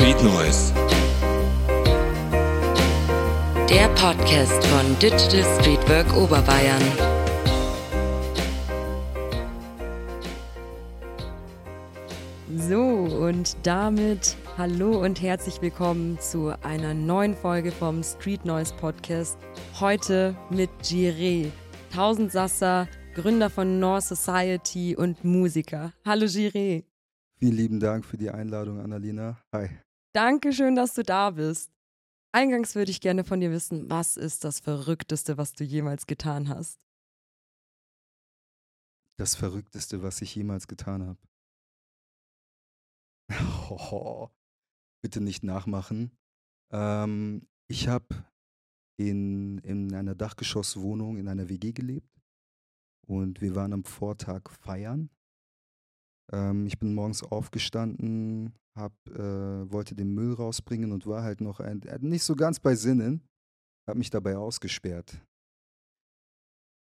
Street Noise. Der Podcast von Digital Streetwork Oberbayern. So, und damit hallo und herzlich willkommen zu einer neuen Folge vom Street Noise Podcast. Heute mit Jiré, Tausendsasser, Gründer von North Society und Musiker. Hallo Jiré. Vielen lieben Dank für die Einladung, Annalena. Hi. Dankeschön, dass du da bist. Eingangs würde ich gerne von dir wissen, was ist das Verrückteste, was du jemals getan hast? Das Verrückteste, was ich jemals getan habe. Oh, bitte nicht nachmachen. Ähm, ich habe in, in einer Dachgeschosswohnung in einer WG gelebt und wir waren am Vortag feiern. Ähm, ich bin morgens aufgestanden, hab, äh, wollte den Müll rausbringen und war halt noch ein, äh, nicht so ganz bei Sinnen, habe mich dabei ausgesperrt.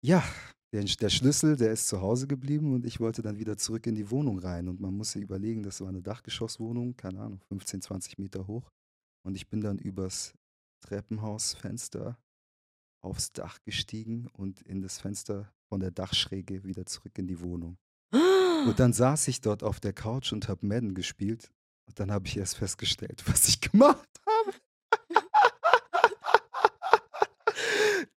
Ja, der, der, Schlüssel, der ist zu Hause geblieben und ich wollte dann wieder zurück in die Wohnung rein. Und man muss sich überlegen, das war eine Dachgeschosswohnung, keine Ahnung, 15, 20 Meter hoch. Und ich bin dann übers Treppenhausfenster aufs Dach gestiegen und in das Fenster von der Dachschräge wieder zurück in die Wohnung. Und dann saß ich dort auf der Couch und habe Madden gespielt. Und dann habe ich erst festgestellt, was ich gemacht habe.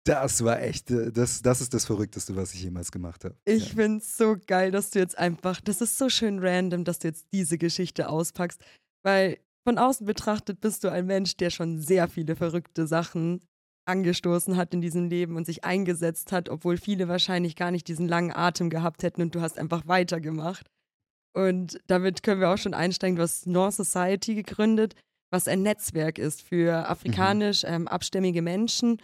Das war echt, äh, das, das ist das Verrückteste, was ich jemals gemacht habe. Ich ja. finde es so geil, dass du jetzt einfach, das ist so schön random, dass du jetzt diese Geschichte auspackst, weil von außen betrachtet bist du ein Mensch, der schon sehr viele verrückte Sachen angestoßen hat in diesem Leben und sich eingesetzt hat, obwohl viele wahrscheinlich gar nicht diesen langen Atem gehabt hätten und du hast einfach weitergemacht. Und damit können wir auch schon einsteigen. Du hast North Society gegründet, was ein Netzwerk ist für afrikanisch ähm, abstämmige Menschen.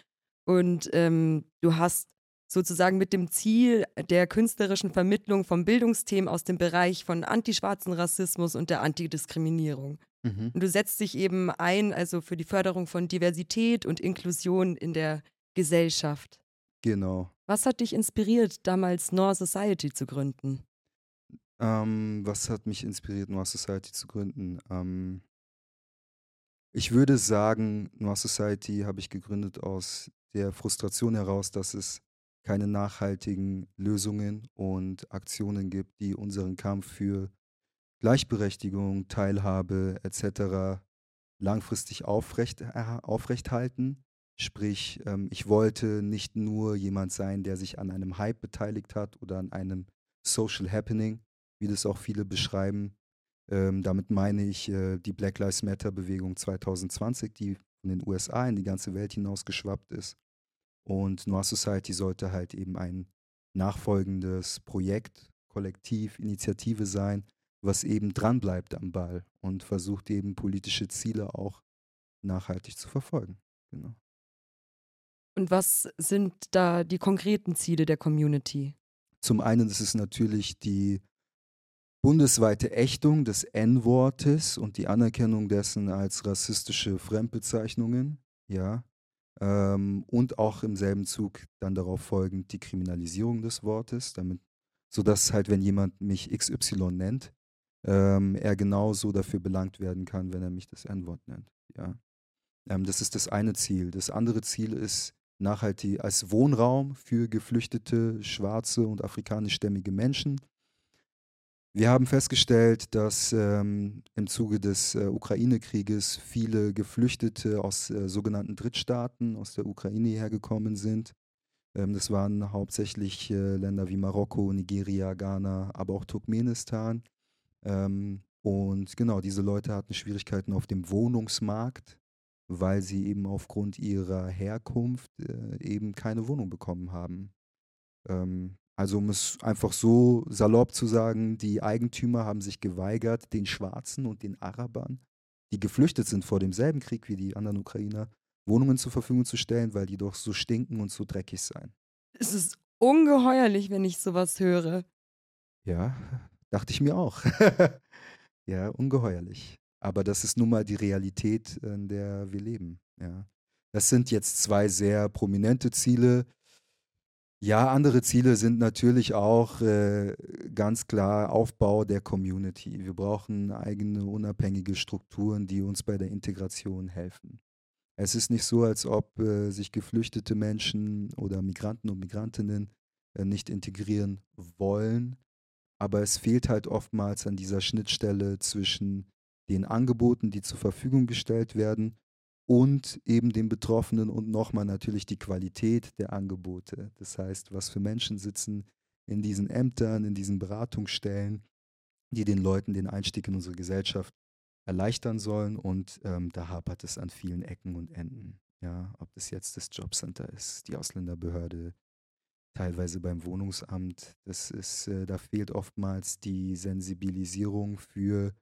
Und ähm, du hast sozusagen mit dem Ziel der künstlerischen Vermittlung von Bildungsthemen aus dem Bereich von antischwarzen Rassismus und der Antidiskriminierung. Mhm. Und du setzt dich eben ein, also für die Förderung von Diversität und Inklusion in der Gesellschaft. Genau. Was hat dich inspiriert, damals Noir Society zu gründen? Ähm, was hat mich inspiriert, Noir Society zu gründen? Ähm, ich würde sagen, Noir Society habe ich gegründet aus der Frustration heraus, dass es keine nachhaltigen Lösungen und Aktionen gibt, die unseren Kampf für Gleichberechtigung, Teilhabe etc. langfristig aufrecht, äh, aufrechthalten. Sprich, ähm, ich wollte nicht nur jemand sein, der sich an einem Hype beteiligt hat oder an einem Social Happening, wie das auch viele beschreiben. Ähm, damit meine ich äh, die Black Lives Matter Bewegung 2020, die von den USA in die ganze Welt hinaus geschwappt ist. Und Noir Society sollte halt eben ein nachfolgendes Projekt, Kollektiv, Initiative sein, was eben dranbleibt am Ball und versucht eben politische Ziele auch nachhaltig zu verfolgen. Genau. Und was sind da die konkreten Ziele der Community? Zum einen ist es natürlich die bundesweite Ächtung des N-Wortes und die Anerkennung dessen als rassistische Fremdbezeichnungen, ja. Ähm, und auch im selben Zug dann darauf folgend die Kriminalisierung des Wortes, damit, sodass halt, wenn jemand mich XY nennt, ähm, er genauso dafür belangt werden kann, wenn er mich das N-Wort nennt. Ja. Ähm, das ist das eine Ziel. Das andere Ziel ist, nachhaltig als Wohnraum für geflüchtete, schwarze und afrikanischstämmige Menschen. Wir haben festgestellt, dass ähm, im Zuge des äh, Ukraine-Krieges viele Geflüchtete aus äh, sogenannten Drittstaaten aus der Ukraine hergekommen sind. Ähm, das waren hauptsächlich äh, Länder wie Marokko, Nigeria, Ghana, aber auch Turkmenistan. Ähm, und genau, diese Leute hatten Schwierigkeiten auf dem Wohnungsmarkt, weil sie eben aufgrund ihrer Herkunft äh, eben keine Wohnung bekommen haben. Ähm, also um es einfach so salopp zu sagen, die Eigentümer haben sich geweigert, den Schwarzen und den Arabern, die geflüchtet sind vor demselben Krieg wie die anderen Ukrainer, Wohnungen zur Verfügung zu stellen, weil die doch so stinken und so dreckig seien. Es ist ungeheuerlich, wenn ich sowas höre. Ja, Dachte ich mir auch. ja, ungeheuerlich. Aber das ist nun mal die Realität, in der wir leben. Ja. Das sind jetzt zwei sehr prominente Ziele. Ja, andere Ziele sind natürlich auch äh, ganz klar Aufbau der Community. Wir brauchen eigene unabhängige Strukturen, die uns bei der Integration helfen. Es ist nicht so, als ob äh, sich geflüchtete Menschen oder Migranten und Migrantinnen äh, nicht integrieren wollen, aber es fehlt halt oftmals an dieser Schnittstelle zwischen den Angeboten, die zur Verfügung gestellt werden und eben den Betroffenen und nochmal natürlich die Qualität der Angebote. Das heißt, was für Menschen sitzen in diesen Ämtern, in diesen Beratungsstellen, die den Leuten den Einstieg in unsere Gesellschaft erleichtern sollen. Und ähm, da hapert es an vielen Ecken und Enden. Ja, ob das jetzt das Jobcenter ist, die Ausländerbehörde, teilweise beim Wohnungsamt. Das ist, äh, da fehlt oftmals die Sensibilisierung für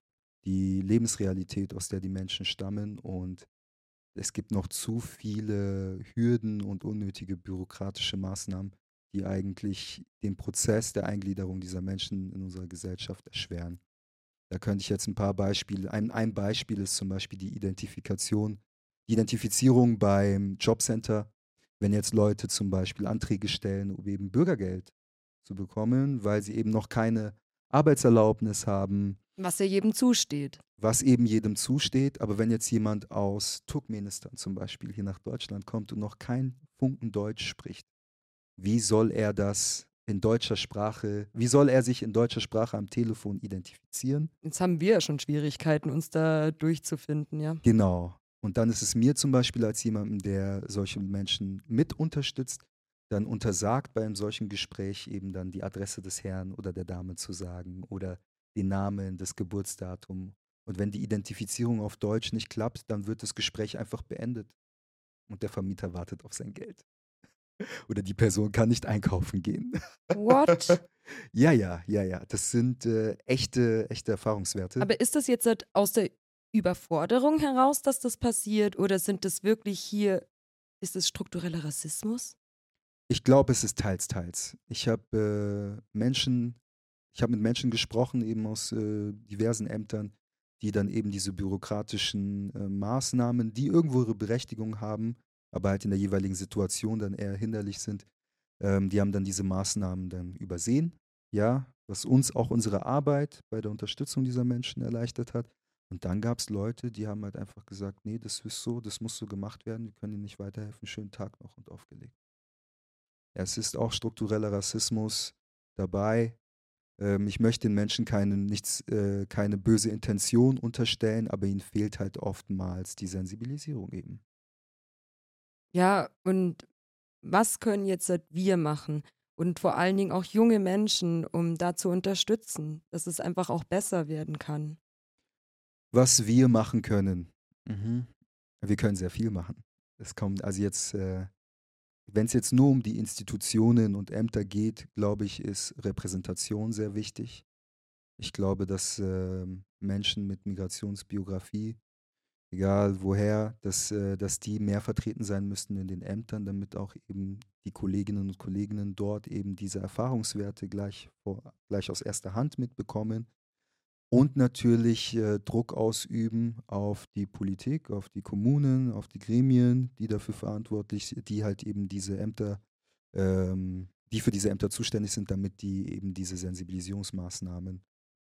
die Lebensrealität, aus der die Menschen stammen. Und es gibt noch zu viele Hürden und unnötige bürokratische Maßnahmen, die eigentlich den Prozess der Eingliederung dieser Menschen in unserer Gesellschaft erschweren. Da könnte ich jetzt ein paar Beispiele, ein, ein Beispiel ist zum Beispiel die Identifikation, die Identifizierung beim Jobcenter, wenn jetzt Leute zum Beispiel Anträge stellen, um eben Bürgergeld zu bekommen, weil sie eben noch keine Arbeitserlaubnis haben, was ja jedem zusteht. Was eben jedem zusteht. Aber wenn jetzt jemand aus Turkmenistan zum Beispiel hier nach Deutschland kommt und noch kein Funken Deutsch spricht, wie soll er das in deutscher Sprache, wie soll er sich in deutscher Sprache am Telefon identifizieren? Jetzt haben wir ja schon Schwierigkeiten, uns da durchzufinden, ja. Genau. Und dann ist es mir zum Beispiel als jemandem, der solche Menschen mit unterstützt, dann untersagt bei einem solchen Gespräch eben dann die Adresse des Herrn oder der Dame zu sagen oder den Namen, das Geburtsdatum. Und wenn die Identifizierung auf Deutsch nicht klappt, dann wird das Gespräch einfach beendet. Und der Vermieter wartet auf sein Geld. Oder die Person kann nicht einkaufen gehen. What? ja, ja, ja, ja. Das sind äh, echte, echte Erfahrungswerte. Aber ist das jetzt aus der Überforderung heraus, dass das passiert? Oder sind das wirklich hier, ist es struktureller Rassismus? Ich glaube, es ist teils, teils. Ich habe äh, Menschen ich habe mit Menschen gesprochen, eben aus äh, diversen Ämtern, die dann eben diese bürokratischen äh, Maßnahmen, die irgendwo ihre Berechtigung haben, aber halt in der jeweiligen Situation dann eher hinderlich sind, ähm, die haben dann diese Maßnahmen dann übersehen, ja, was uns auch unsere Arbeit bei der Unterstützung dieser Menschen erleichtert hat. Und dann gab es Leute, die haben halt einfach gesagt, nee, das ist so, das muss so gemacht werden, wir können ihnen nicht weiterhelfen, schönen Tag noch und aufgelegt. Es ist auch struktureller Rassismus dabei, ähm, ich möchte den Menschen keine, nichts, äh, keine böse Intention unterstellen, aber ihnen fehlt halt oftmals die Sensibilisierung eben. Ja, und was können jetzt halt wir machen? Und vor allen Dingen auch junge Menschen, um da zu unterstützen, dass es einfach auch besser werden kann. Was wir machen können. Mhm. Wir können sehr viel machen. Es kommt also jetzt äh, wenn es jetzt nur um die Institutionen und Ämter geht, glaube ich, ist Repräsentation sehr wichtig. Ich glaube, dass äh, Menschen mit Migrationsbiografie, egal woher, dass, äh, dass die mehr vertreten sein müssten in den Ämtern, damit auch eben die Kolleginnen und Kollegen dort eben diese Erfahrungswerte gleich, vor, gleich aus erster Hand mitbekommen und natürlich äh, Druck ausüben auf die Politik, auf die Kommunen, auf die Gremien, die dafür verantwortlich sind, die halt eben diese Ämter, ähm, die für diese Ämter zuständig sind, damit die eben diese Sensibilisierungsmaßnahmen,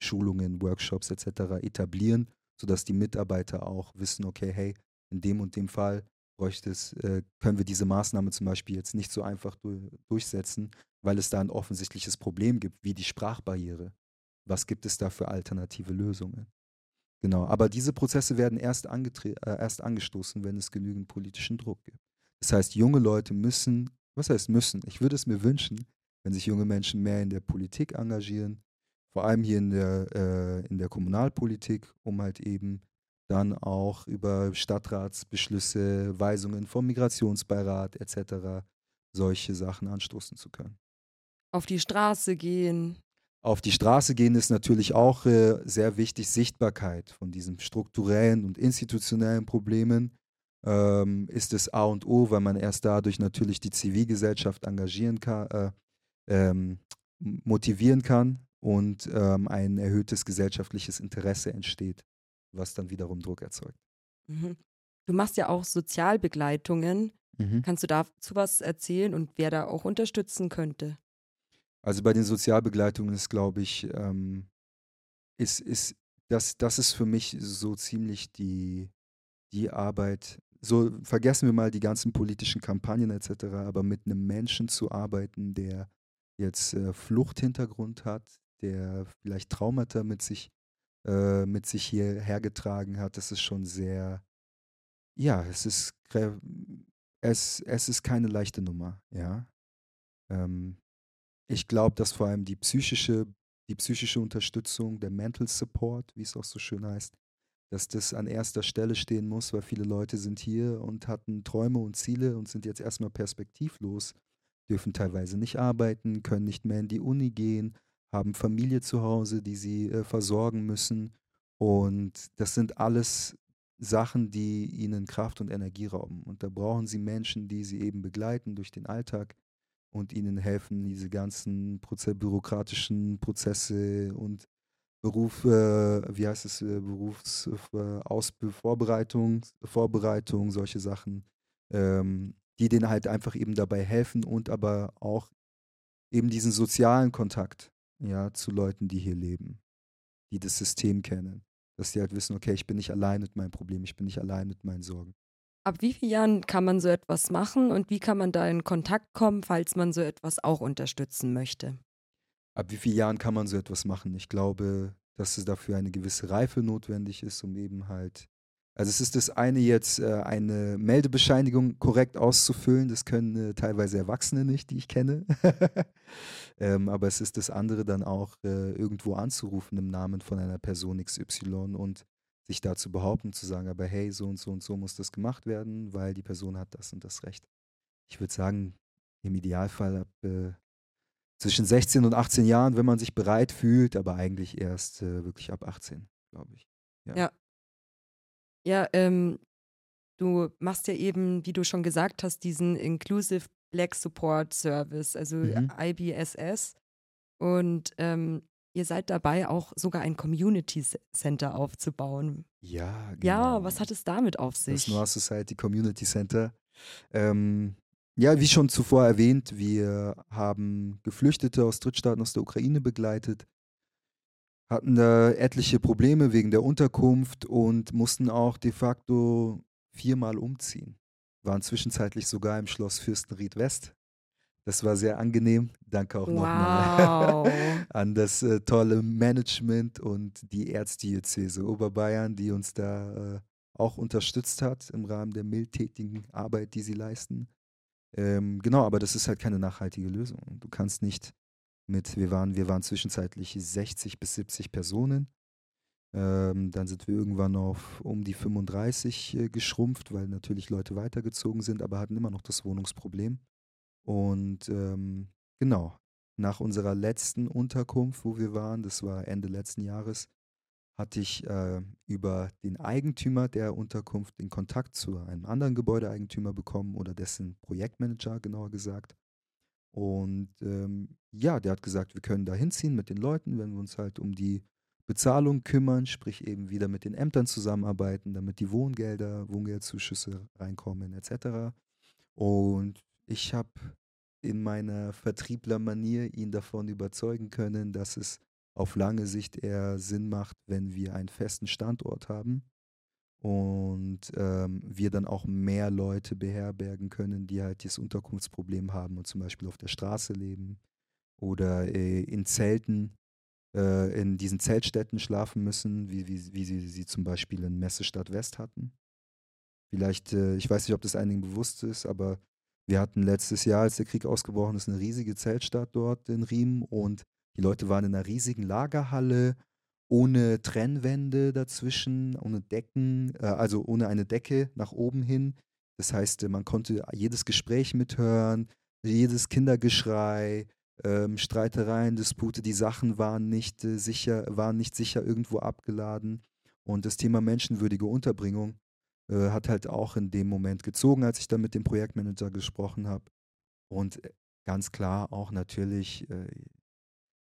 Schulungen, Workshops etc. etablieren, sodass die Mitarbeiter auch wissen, okay, hey, in dem und dem Fall bräuchte es, äh, können wir diese Maßnahme zum Beispiel jetzt nicht so einfach du durchsetzen, weil es da ein offensichtliches Problem gibt, wie die Sprachbarriere was gibt es da für alternative Lösungen. Genau, aber diese Prozesse werden erst, äh, erst angestoßen, wenn es genügend politischen Druck gibt. Das heißt, junge Leute müssen, was heißt müssen? Ich würde es mir wünschen, wenn sich junge Menschen mehr in der Politik engagieren, vor allem hier in der, äh, in der Kommunalpolitik, um halt eben dann auch über Stadtratsbeschlüsse, Weisungen vom Migrationsbeirat etc. solche Sachen anstoßen zu können. Auf die Straße gehen, auf die Straße gehen ist natürlich auch äh, sehr wichtig, Sichtbarkeit von diesen strukturellen und institutionellen Problemen ähm, ist es A und O, weil man erst dadurch natürlich die Zivilgesellschaft engagieren kann, äh, ähm, motivieren kann und ähm, ein erhöhtes gesellschaftliches Interesse entsteht, was dann wiederum Druck erzeugt. Mhm. Du machst ja auch Sozialbegleitungen. Mhm. Kannst du dazu was erzählen und wer da auch unterstützen könnte? Also bei den Sozialbegleitungen ist, glaube ich, ähm, ist, ist das, das ist für mich so ziemlich die, die Arbeit. So vergessen wir mal die ganzen politischen Kampagnen etc., aber mit einem Menschen zu arbeiten, der jetzt äh, Fluchthintergrund hat, der vielleicht Traumata mit sich, äh, mit sich hierher getragen hat, das ist schon sehr, ja, es ist, es, es ist keine leichte Nummer, ja. Ähm, ich glaube, dass vor allem die psychische, die psychische Unterstützung, der Mental Support, wie es auch so schön heißt, dass das an erster Stelle stehen muss, weil viele Leute sind hier und hatten Träume und Ziele und sind jetzt erstmal perspektivlos, dürfen teilweise nicht arbeiten, können nicht mehr in die Uni gehen, haben Familie zu Hause, die sie äh, versorgen müssen. Und das sind alles Sachen, die ihnen Kraft und Energie rauben. Und da brauchen sie Menschen, die sie eben begleiten durch den Alltag und ihnen helfen, diese ganzen Proze bürokratischen Prozesse und Beruf, äh, wie heißt es, äh, Berufsvorbereitung, äh, Vorbereitung, solche Sachen, ähm, die denen halt einfach eben dabei helfen und aber auch eben diesen sozialen Kontakt ja, zu Leuten, die hier leben, die das System kennen. Dass die halt wissen, okay, ich bin nicht allein mit meinem Problem, ich bin nicht allein mit meinen Sorgen. Ab wie vielen Jahren kann man so etwas machen und wie kann man da in Kontakt kommen, falls man so etwas auch unterstützen möchte? Ab wie vielen Jahren kann man so etwas machen? Ich glaube, dass es dafür eine gewisse Reife notwendig ist, um eben halt. Also es ist das eine jetzt, äh, eine Meldebescheinigung korrekt auszufüllen. Das können äh, teilweise Erwachsene nicht, die ich kenne. ähm, aber es ist das andere dann auch äh, irgendwo anzurufen im Namen von einer Person XY und sich da zu behaupten, zu sagen, aber hey, so und so und so muss das gemacht werden, weil die Person hat das und das Recht. Ich würde sagen, im Idealfall ab äh, zwischen 16 und 18 Jahren, wenn man sich bereit fühlt, aber eigentlich erst äh, wirklich ab 18, glaube ich. Ja. Ja, ja ähm, du machst ja eben, wie du schon gesagt hast, diesen Inclusive Black Support Service, also mhm. IBSS. Und ähm, Ihr seid dabei, auch sogar ein Community Center aufzubauen. Ja, genau. Ja, was hat es damit auf sich? Das Noir Society Community Center. Ähm, ja, wie schon zuvor erwähnt, wir haben Geflüchtete aus Drittstaaten aus der Ukraine begleitet, hatten da etliche Probleme wegen der Unterkunft und mussten auch de facto viermal umziehen. Waren zwischenzeitlich sogar im Schloss Fürstenried West das war sehr angenehm. Danke auch wow. nochmal an das äh, tolle Management und die Erzdiözese Oberbayern, die uns da äh, auch unterstützt hat im Rahmen der mildtätigen Arbeit, die sie leisten. Ähm, genau, aber das ist halt keine nachhaltige Lösung. Du kannst nicht mit, wir waren, wir waren zwischenzeitlich 60 bis 70 Personen. Ähm, dann sind wir irgendwann auf um die 35 äh, geschrumpft, weil natürlich Leute weitergezogen sind, aber hatten immer noch das Wohnungsproblem. Und ähm, genau, nach unserer letzten Unterkunft, wo wir waren, das war Ende letzten Jahres, hatte ich äh, über den Eigentümer der Unterkunft den Kontakt zu einem anderen Gebäudeeigentümer bekommen oder dessen Projektmanager genauer gesagt. Und ähm, ja, der hat gesagt, wir können da hinziehen mit den Leuten, wenn wir uns halt um die Bezahlung kümmern, sprich eben wieder mit den Ämtern zusammenarbeiten, damit die Wohngelder, Wohngeldzuschüsse reinkommen etc. Und ich habe in meiner Vertrieblermanier ihn davon überzeugen können, dass es auf lange Sicht eher Sinn macht, wenn wir einen festen Standort haben und ähm, wir dann auch mehr Leute beherbergen können, die halt das Unterkunftsproblem haben und zum Beispiel auf der Straße leben oder äh, in Zelten, äh, in diesen Zeltstätten schlafen müssen, wie, wie, wie sie sie zum Beispiel in Messestadt West hatten. Vielleicht, äh, ich weiß nicht, ob das einigen bewusst ist, aber wir hatten letztes Jahr, als der Krieg ausgebrochen ist, eine riesige Zeltstadt dort in Riem und die Leute waren in einer riesigen Lagerhalle ohne Trennwände dazwischen, ohne Decken, äh, also ohne eine Decke nach oben hin. Das heißt, äh, man konnte jedes Gespräch mithören, jedes Kindergeschrei, ähm, Streitereien, Dispute, die Sachen waren nicht äh, sicher, waren nicht sicher irgendwo abgeladen. Und das Thema menschenwürdige Unterbringung äh, hat halt auch in dem Moment gezogen, als ich dann mit dem Projektmanager gesprochen habe. Und äh, ganz klar auch natürlich äh,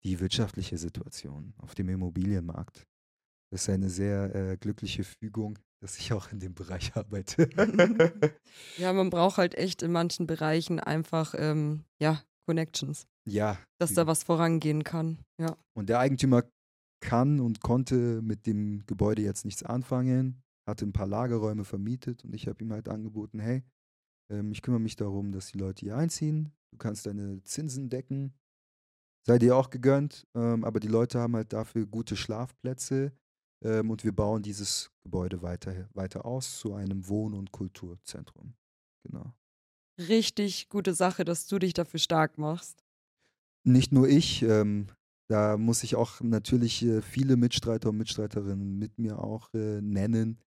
die wirtschaftliche Situation auf dem Immobilienmarkt. Das ist eine sehr äh, glückliche Fügung, dass ich auch in dem Bereich arbeite. ja, man braucht halt echt in manchen Bereichen einfach, ähm, ja, Connections. Ja. Dass da was vorangehen kann, ja. Und der Eigentümer kann und konnte mit dem Gebäude jetzt nichts anfangen, hatte ein paar Lagerräume vermietet und ich habe ihm halt angeboten, hey, ähm, ich kümmere mich darum, dass die Leute hier einziehen, du kannst deine Zinsen decken, sei dir auch gegönnt, ähm, aber die Leute haben halt dafür gute Schlafplätze ähm, und wir bauen dieses Gebäude weiter, weiter aus zu einem Wohn- und Kulturzentrum. Genau. Richtig gute Sache, dass du dich dafür stark machst. Nicht nur ich, ähm, da muss ich auch natürlich äh, viele Mitstreiter und Mitstreiterinnen mit mir auch äh, nennen.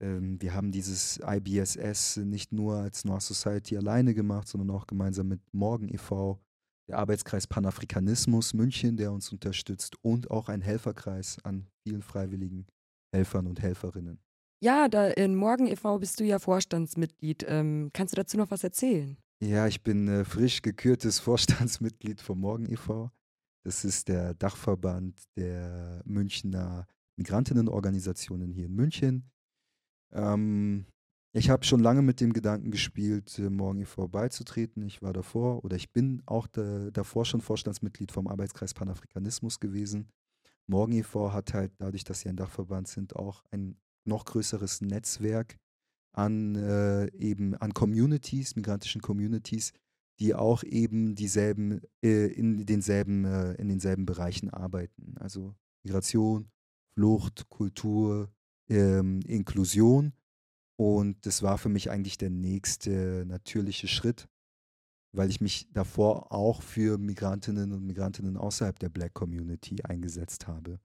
Ähm, wir haben dieses IBSS nicht nur als Noir Society alleine gemacht, sondern auch gemeinsam mit Morgen e.V., der Arbeitskreis Panafrikanismus München, der uns unterstützt und auch ein Helferkreis an vielen freiwilligen Helfern und Helferinnen. Ja, da in Morgen e.V. bist du ja Vorstandsmitglied. Ähm, kannst du dazu noch was erzählen? Ja, ich bin äh, frisch gekürtes Vorstandsmitglied von Morgen e.V. Das ist der Dachverband der Münchner Migrantinnenorganisationen hier in München. Ähm, ich habe schon lange mit dem Gedanken gespielt, äh, morgen e.V. beizutreten. Ich war davor oder ich bin auch da, davor schon Vorstandsmitglied vom Arbeitskreis Panafrikanismus gewesen. Morgen e.V. hat halt dadurch, dass sie ein Dachverband sind, auch ein noch größeres Netzwerk an äh, eben an Communities, migrantischen Communities, die auch eben dieselben äh, in denselben äh, in denselben Bereichen arbeiten. Also Migration, Flucht, Kultur, ähm, Inklusion und das war für mich eigentlich der nächste natürliche Schritt, weil ich mich davor auch für Migrantinnen und Migrantinnen außerhalb der Black Community eingesetzt habe.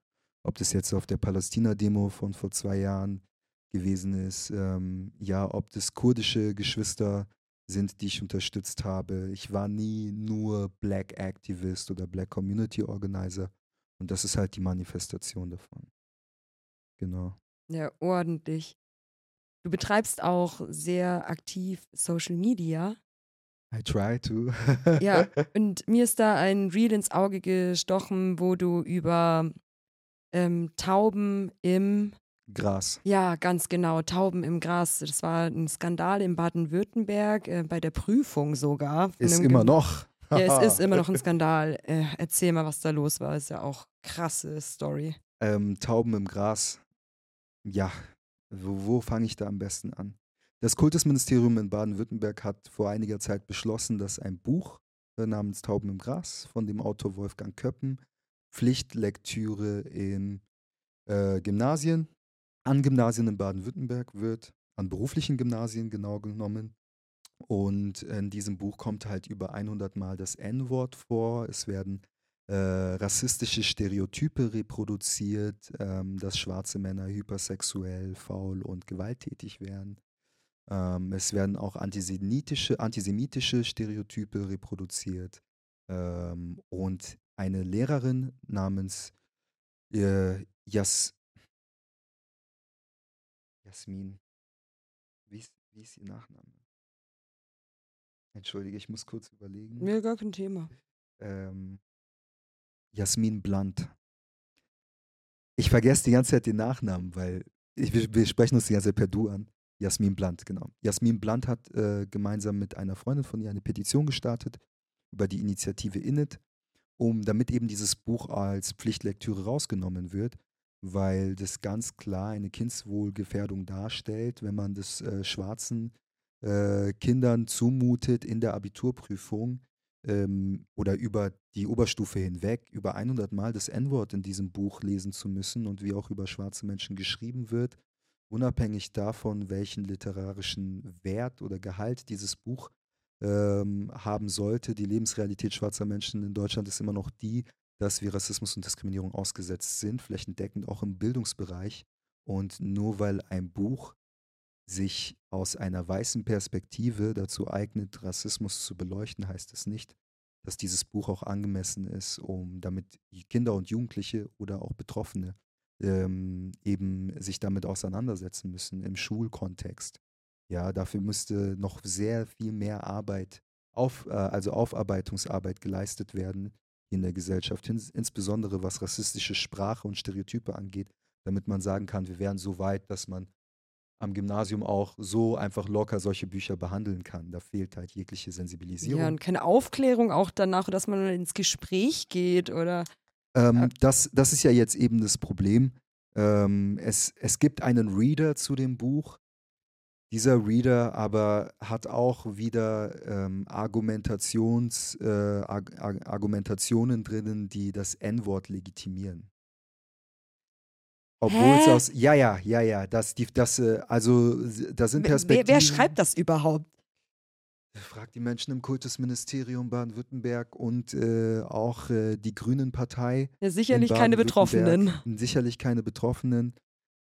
Ob das jetzt auf der Palästina-Demo von vor zwei Jahren gewesen ist, ähm, ja, ob das kurdische Geschwister sind, die ich unterstützt habe. Ich war nie nur Black Activist oder Black Community Organizer und das ist halt die Manifestation davon. Genau. Ja, ordentlich. Du betreibst auch sehr aktiv Social Media. I try to. ja, und mir ist da ein Reel ins Auge gestochen, wo du über ähm, Tauben im Gras. Ja, ganz genau, Tauben im Gras. Das war ein Skandal in Baden-Württemberg, äh, bei der Prüfung sogar. Ist immer Ge noch. ja, es ist immer noch ein Skandal. Äh, erzähl mal, was da los war. Ist ja auch krasse Story. Ähm, Tauben im Gras. Ja, wo, wo fange ich da am besten an? Das Kultusministerium in Baden-Württemberg hat vor einiger Zeit beschlossen, dass ein Buch äh, namens Tauben im Gras von dem Autor Wolfgang Köppen Pflichtlektüre in äh, Gymnasien, an Gymnasien in Baden-Württemberg wird, an beruflichen Gymnasien genau genommen. Und in diesem Buch kommt halt über 100 Mal das N-Wort vor. Es werden äh, rassistische Stereotype reproduziert, ähm, dass schwarze Männer hypersexuell, faul und gewalttätig wären. Ähm, es werden auch antisemitische, antisemitische Stereotype reproduziert. Ähm, und eine Lehrerin namens äh, Jas Jasmin, wie ist, wie ist ihr Nachname? Entschuldige, ich muss kurz überlegen. Nee, gar kein Thema. Ähm, Jasmin Blunt. Ich vergesse die ganze Zeit den Nachnamen, weil ich, wir sprechen uns die ganze Zeit per Du an. Jasmin Blunt, genau. Jasmin Blunt hat äh, gemeinsam mit einer Freundin von ihr eine Petition gestartet über die Initiative Init, um damit eben dieses Buch als Pflichtlektüre rausgenommen wird, weil das ganz klar eine Kindswohlgefährdung darstellt, wenn man das äh, schwarzen äh, Kindern zumutet in der Abiturprüfung, ähm, oder über die Oberstufe hinweg über 100 Mal das N-Wort in diesem Buch lesen zu müssen und wie auch über schwarze Menschen geschrieben wird, unabhängig davon, welchen literarischen Wert oder Gehalt dieses Buch ähm, haben sollte. Die Lebensrealität schwarzer Menschen in Deutschland ist immer noch die, dass wir Rassismus und Diskriminierung ausgesetzt sind, flächendeckend auch im Bildungsbereich. Und nur weil ein Buch sich aus einer weißen Perspektive dazu eignet, Rassismus zu beleuchten, heißt es nicht, dass dieses Buch auch angemessen ist, um damit Kinder und Jugendliche oder auch Betroffene ähm, eben sich damit auseinandersetzen müssen im Schulkontext. Ja, dafür müsste noch sehr viel mehr Arbeit, auf, äh, also Aufarbeitungsarbeit geleistet werden in der Gesellschaft, insbesondere was rassistische Sprache und Stereotype angeht, damit man sagen kann, wir wären so weit, dass man am Gymnasium auch so einfach locker solche Bücher behandeln kann. Da fehlt halt jegliche Sensibilisierung. Ja, und keine Aufklärung auch danach, dass man ins Gespräch geht oder. Ähm, das, das ist ja jetzt eben das Problem. Ähm, es, es gibt einen Reader zu dem Buch. Dieser Reader aber hat auch wieder ähm, Argumentations, äh, Ar Argumentationen drinnen, die das N-Wort legitimieren. Obwohl es aus, ja, ja, ja, ja, das, die, das, äh, also, da sind Wer, Perspektiven. wer schreibt das überhaupt? Fragt die Menschen im Kultusministerium Baden-Württemberg und äh, auch äh, die Grünen-Partei. Ja, in sicherlich keine Betroffenen. Sicherlich keine Betroffenen.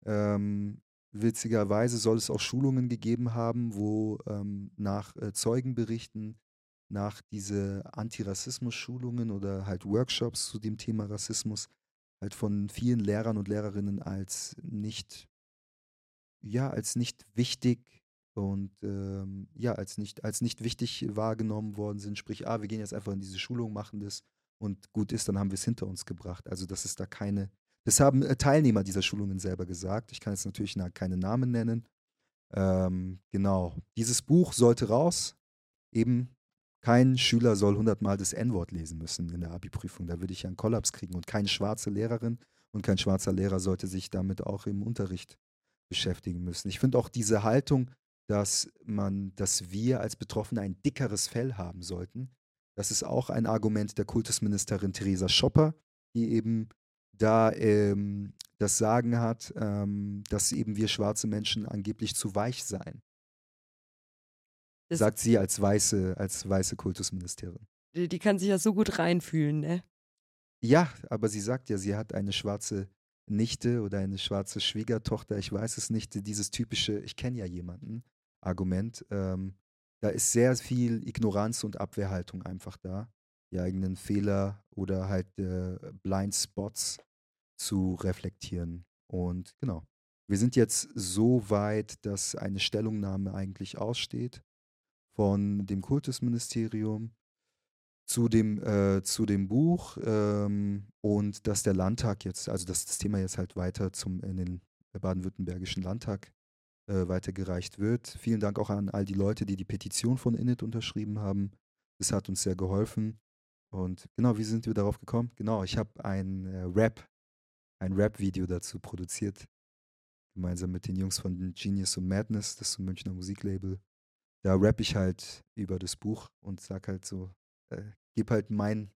Ähm, witzigerweise soll es auch Schulungen gegeben haben, wo ähm, nach äh, Zeugenberichten, nach diese Antirassismus-Schulungen oder halt Workshops zu dem Thema Rassismus halt von vielen Lehrern und Lehrerinnen als nicht, ja, als nicht wichtig und ähm, ja, als nicht, als nicht wichtig wahrgenommen worden sind. Sprich, ah, wir gehen jetzt einfach in diese Schulung, machen das und gut ist, dann haben wir es hinter uns gebracht. Also, dass es da keine, das haben äh, Teilnehmer dieser Schulungen selber gesagt. Ich kann jetzt natürlich na, keine Namen nennen. Ähm, genau. Dieses Buch sollte raus. Eben kein Schüler soll hundertmal das N-Wort lesen müssen in der Abi-Prüfung. Da würde ich ja einen Kollaps kriegen. Und keine schwarze Lehrerin und kein schwarzer Lehrer sollte sich damit auch im Unterricht beschäftigen müssen. Ich finde auch diese Haltung, dass man, dass wir als Betroffene ein dickeres Fell haben sollten. Das ist auch ein Argument der Kultusministerin Theresa Schopper, die eben da ähm, das Sagen hat, ähm, dass eben wir schwarze Menschen angeblich zu weich seien. Das, Sagt sie als weiße, als weiße Kultusministerin. die, die kann sich ja so gut reinfühlen, ne? Ja, aber sie sagt ja, sie hat eine schwarze Nichte oder eine schwarze Schwiegertochter, ich weiß es nicht, dieses typische, ich kenne ja jemanden, Argument. Ähm, da ist sehr viel Ignoranz und Abwehrhaltung einfach da, die eigenen Fehler oder halt äh, Blind Spots zu reflektieren. Und genau, wir sind jetzt so weit, dass eine Stellungnahme eigentlich aussteht von dem Kultusministerium zu dem, äh, zu dem Buch ähm, und dass der Landtag jetzt, also dass das Thema jetzt halt weiter zum, in den baden-württembergischen Landtag äh, weitergereicht wird. Vielen Dank auch an all die Leute, die die Petition von Init unterschrieben haben. Das hat uns sehr geholfen. Und genau, wie sind wir darauf gekommen? Genau, ich habe ein äh, Rap, ein Rap-Video dazu produziert, gemeinsam mit den Jungs von Genius und Madness, das ist ein Münchner Musiklabel. Da rap ich halt über das Buch und sag halt so, äh, gebe halt mein,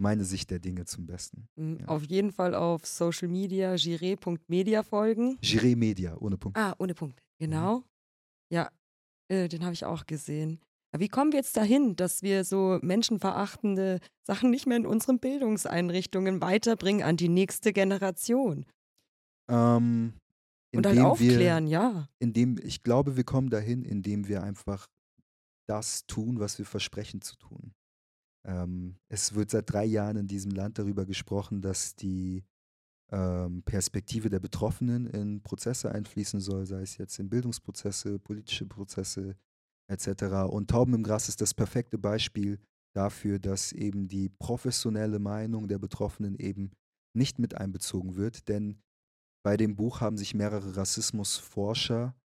meine Sicht der Dinge zum Besten. Mhm, Ja. Auf jeden Fall auf Social Media gire.media folgen. Giré Media, ohne Punkt. Ah, ohne Punkt. Genau. Ja, äh, den habe ich auch gesehen. Wie kommen wir jetzt dahin, dass wir so menschenverachtende Sachen nicht mehr in unseren Bildungseinrichtungen weiterbringen an die nächste Generation? Ähm, Und halt indem aufklären, wir, ja. indem, ich glaube, wir kommen dahin, indem wir einfach das tun, was wir versprechen zu tun. Ähm, es wird seit drei Jahren in diesem Land darüber gesprochen, dass die ähm, Perspektive der Betroffenen in Prozesse einfließen soll, sei es jetzt in Bildungsprozesse, politische Prozesse etc. Und Tauben im Gras ist das perfekte Beispiel dafür, dass eben die professionelle Meinung der Betroffenen eben nicht mit einbezogen wird, denn bei dem Buch haben sich mehrere Rassismusforscher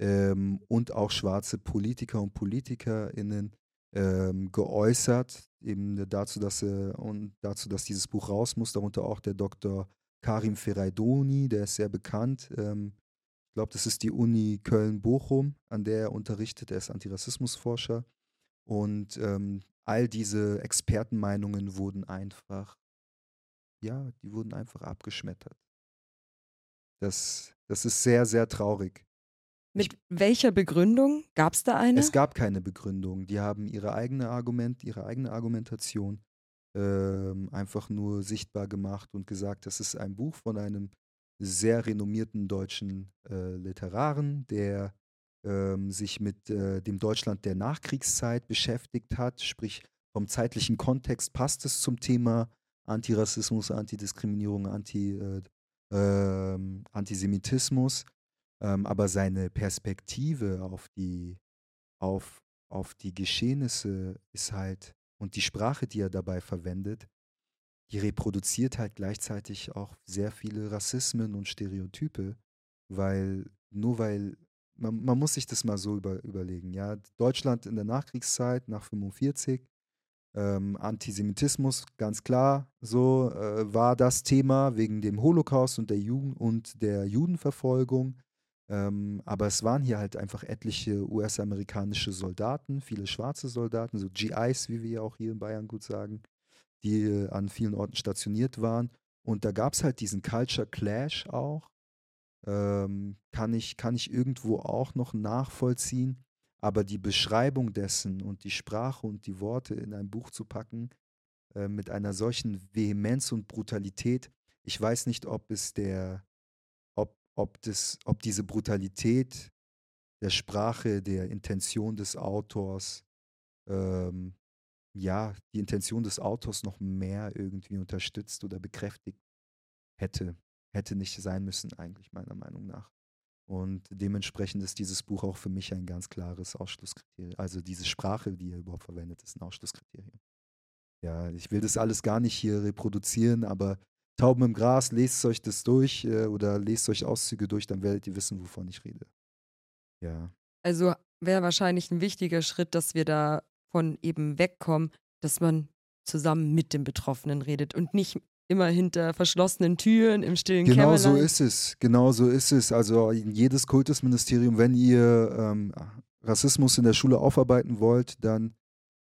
ähm, und auch schwarze Politiker und PolitikerInnen ähm, geäußert, eben dazu, dass äh, und dazu, dass dieses Buch raus muss, darunter auch der Dr. Karim Ferraidoni, der ist sehr bekannt. Ähm, ich glaube, das ist die Uni Köln-Bochum, an der er unterrichtet, er ist Antirassismusforscher. Und ähm, all diese Expertenmeinungen wurden einfach, ja, die wurden einfach abgeschmettert. Das, das ist sehr, sehr traurig. Mit welcher Begründung? Gab es da eine? Es gab keine Begründung. Die haben ihre eigene Argument, ihre eigene Argumentation ähm, einfach nur sichtbar gemacht und gesagt, das ist ein Buch von einem sehr renommierten deutschen äh, Literaren, der ähm, sich mit äh, dem Deutschland der Nachkriegszeit beschäftigt hat. Sprich, vom zeitlichen Kontext passt es zum Thema Antirassismus, Antidiskriminierung, Anti, äh, ähm, Antisemitismus. Ähm, aber seine Perspektive auf die, auf, auf die Geschehnisse ist halt, und die Sprache, die er dabei verwendet, die reproduziert halt gleichzeitig auch sehr viele Rassismen und Stereotype, weil nur weil man, man muss sich das mal so über, überlegen. Ja, Deutschland in der Nachkriegszeit, nach 45, ähm, Antisemitismus, ganz klar, so äh, war das Thema wegen dem Holocaust und der Jugend und der Judenverfolgung. Ähm, aber es waren hier halt einfach etliche US-amerikanische Soldaten, viele schwarze Soldaten, so GIs, wie wir ja auch hier in Bayern gut sagen, die äh, an vielen Orten stationiert waren. Und da gab es halt diesen Culture Clash auch. Ähm, kann, ich, kann ich irgendwo auch noch nachvollziehen. Aber die Beschreibung dessen und die Sprache und die Worte in ein Buch zu packen, äh, mit einer solchen Vehemenz und Brutalität, ich weiß nicht, ob es der, ob, ob, das, ob diese Brutalität der Sprache, der Intention des Autors, ähm, ja, die Intention des Autors noch mehr irgendwie unterstützt oder bekräftigt hätte. Hätte nicht sein müssen, eigentlich, meiner Meinung nach. Und dementsprechend ist dieses Buch auch für mich ein ganz klares Ausschlusskriterium. Also diese Sprache, die er überhaupt verwendet, ist ein Ausschlusskriterium. Ja, ich will das alles gar nicht hier reproduzieren, aber Tauben im Gras, lest euch das durch äh, oder lest euch Auszüge durch, dann werdet ihr wissen, wovon ich rede. Ja. Also wäre wahrscheinlich ein wichtiger Schritt, dass wir davon eben wegkommen, dass man zusammen mit dem Betroffenen redet und nicht immer hinter verschlossenen Türen im stillen Genau Kämmerlein. so ist es. Genau so ist es. Also jedes Kultusministerium, wenn ihr ähm, Rassismus in der Schule aufarbeiten wollt, dann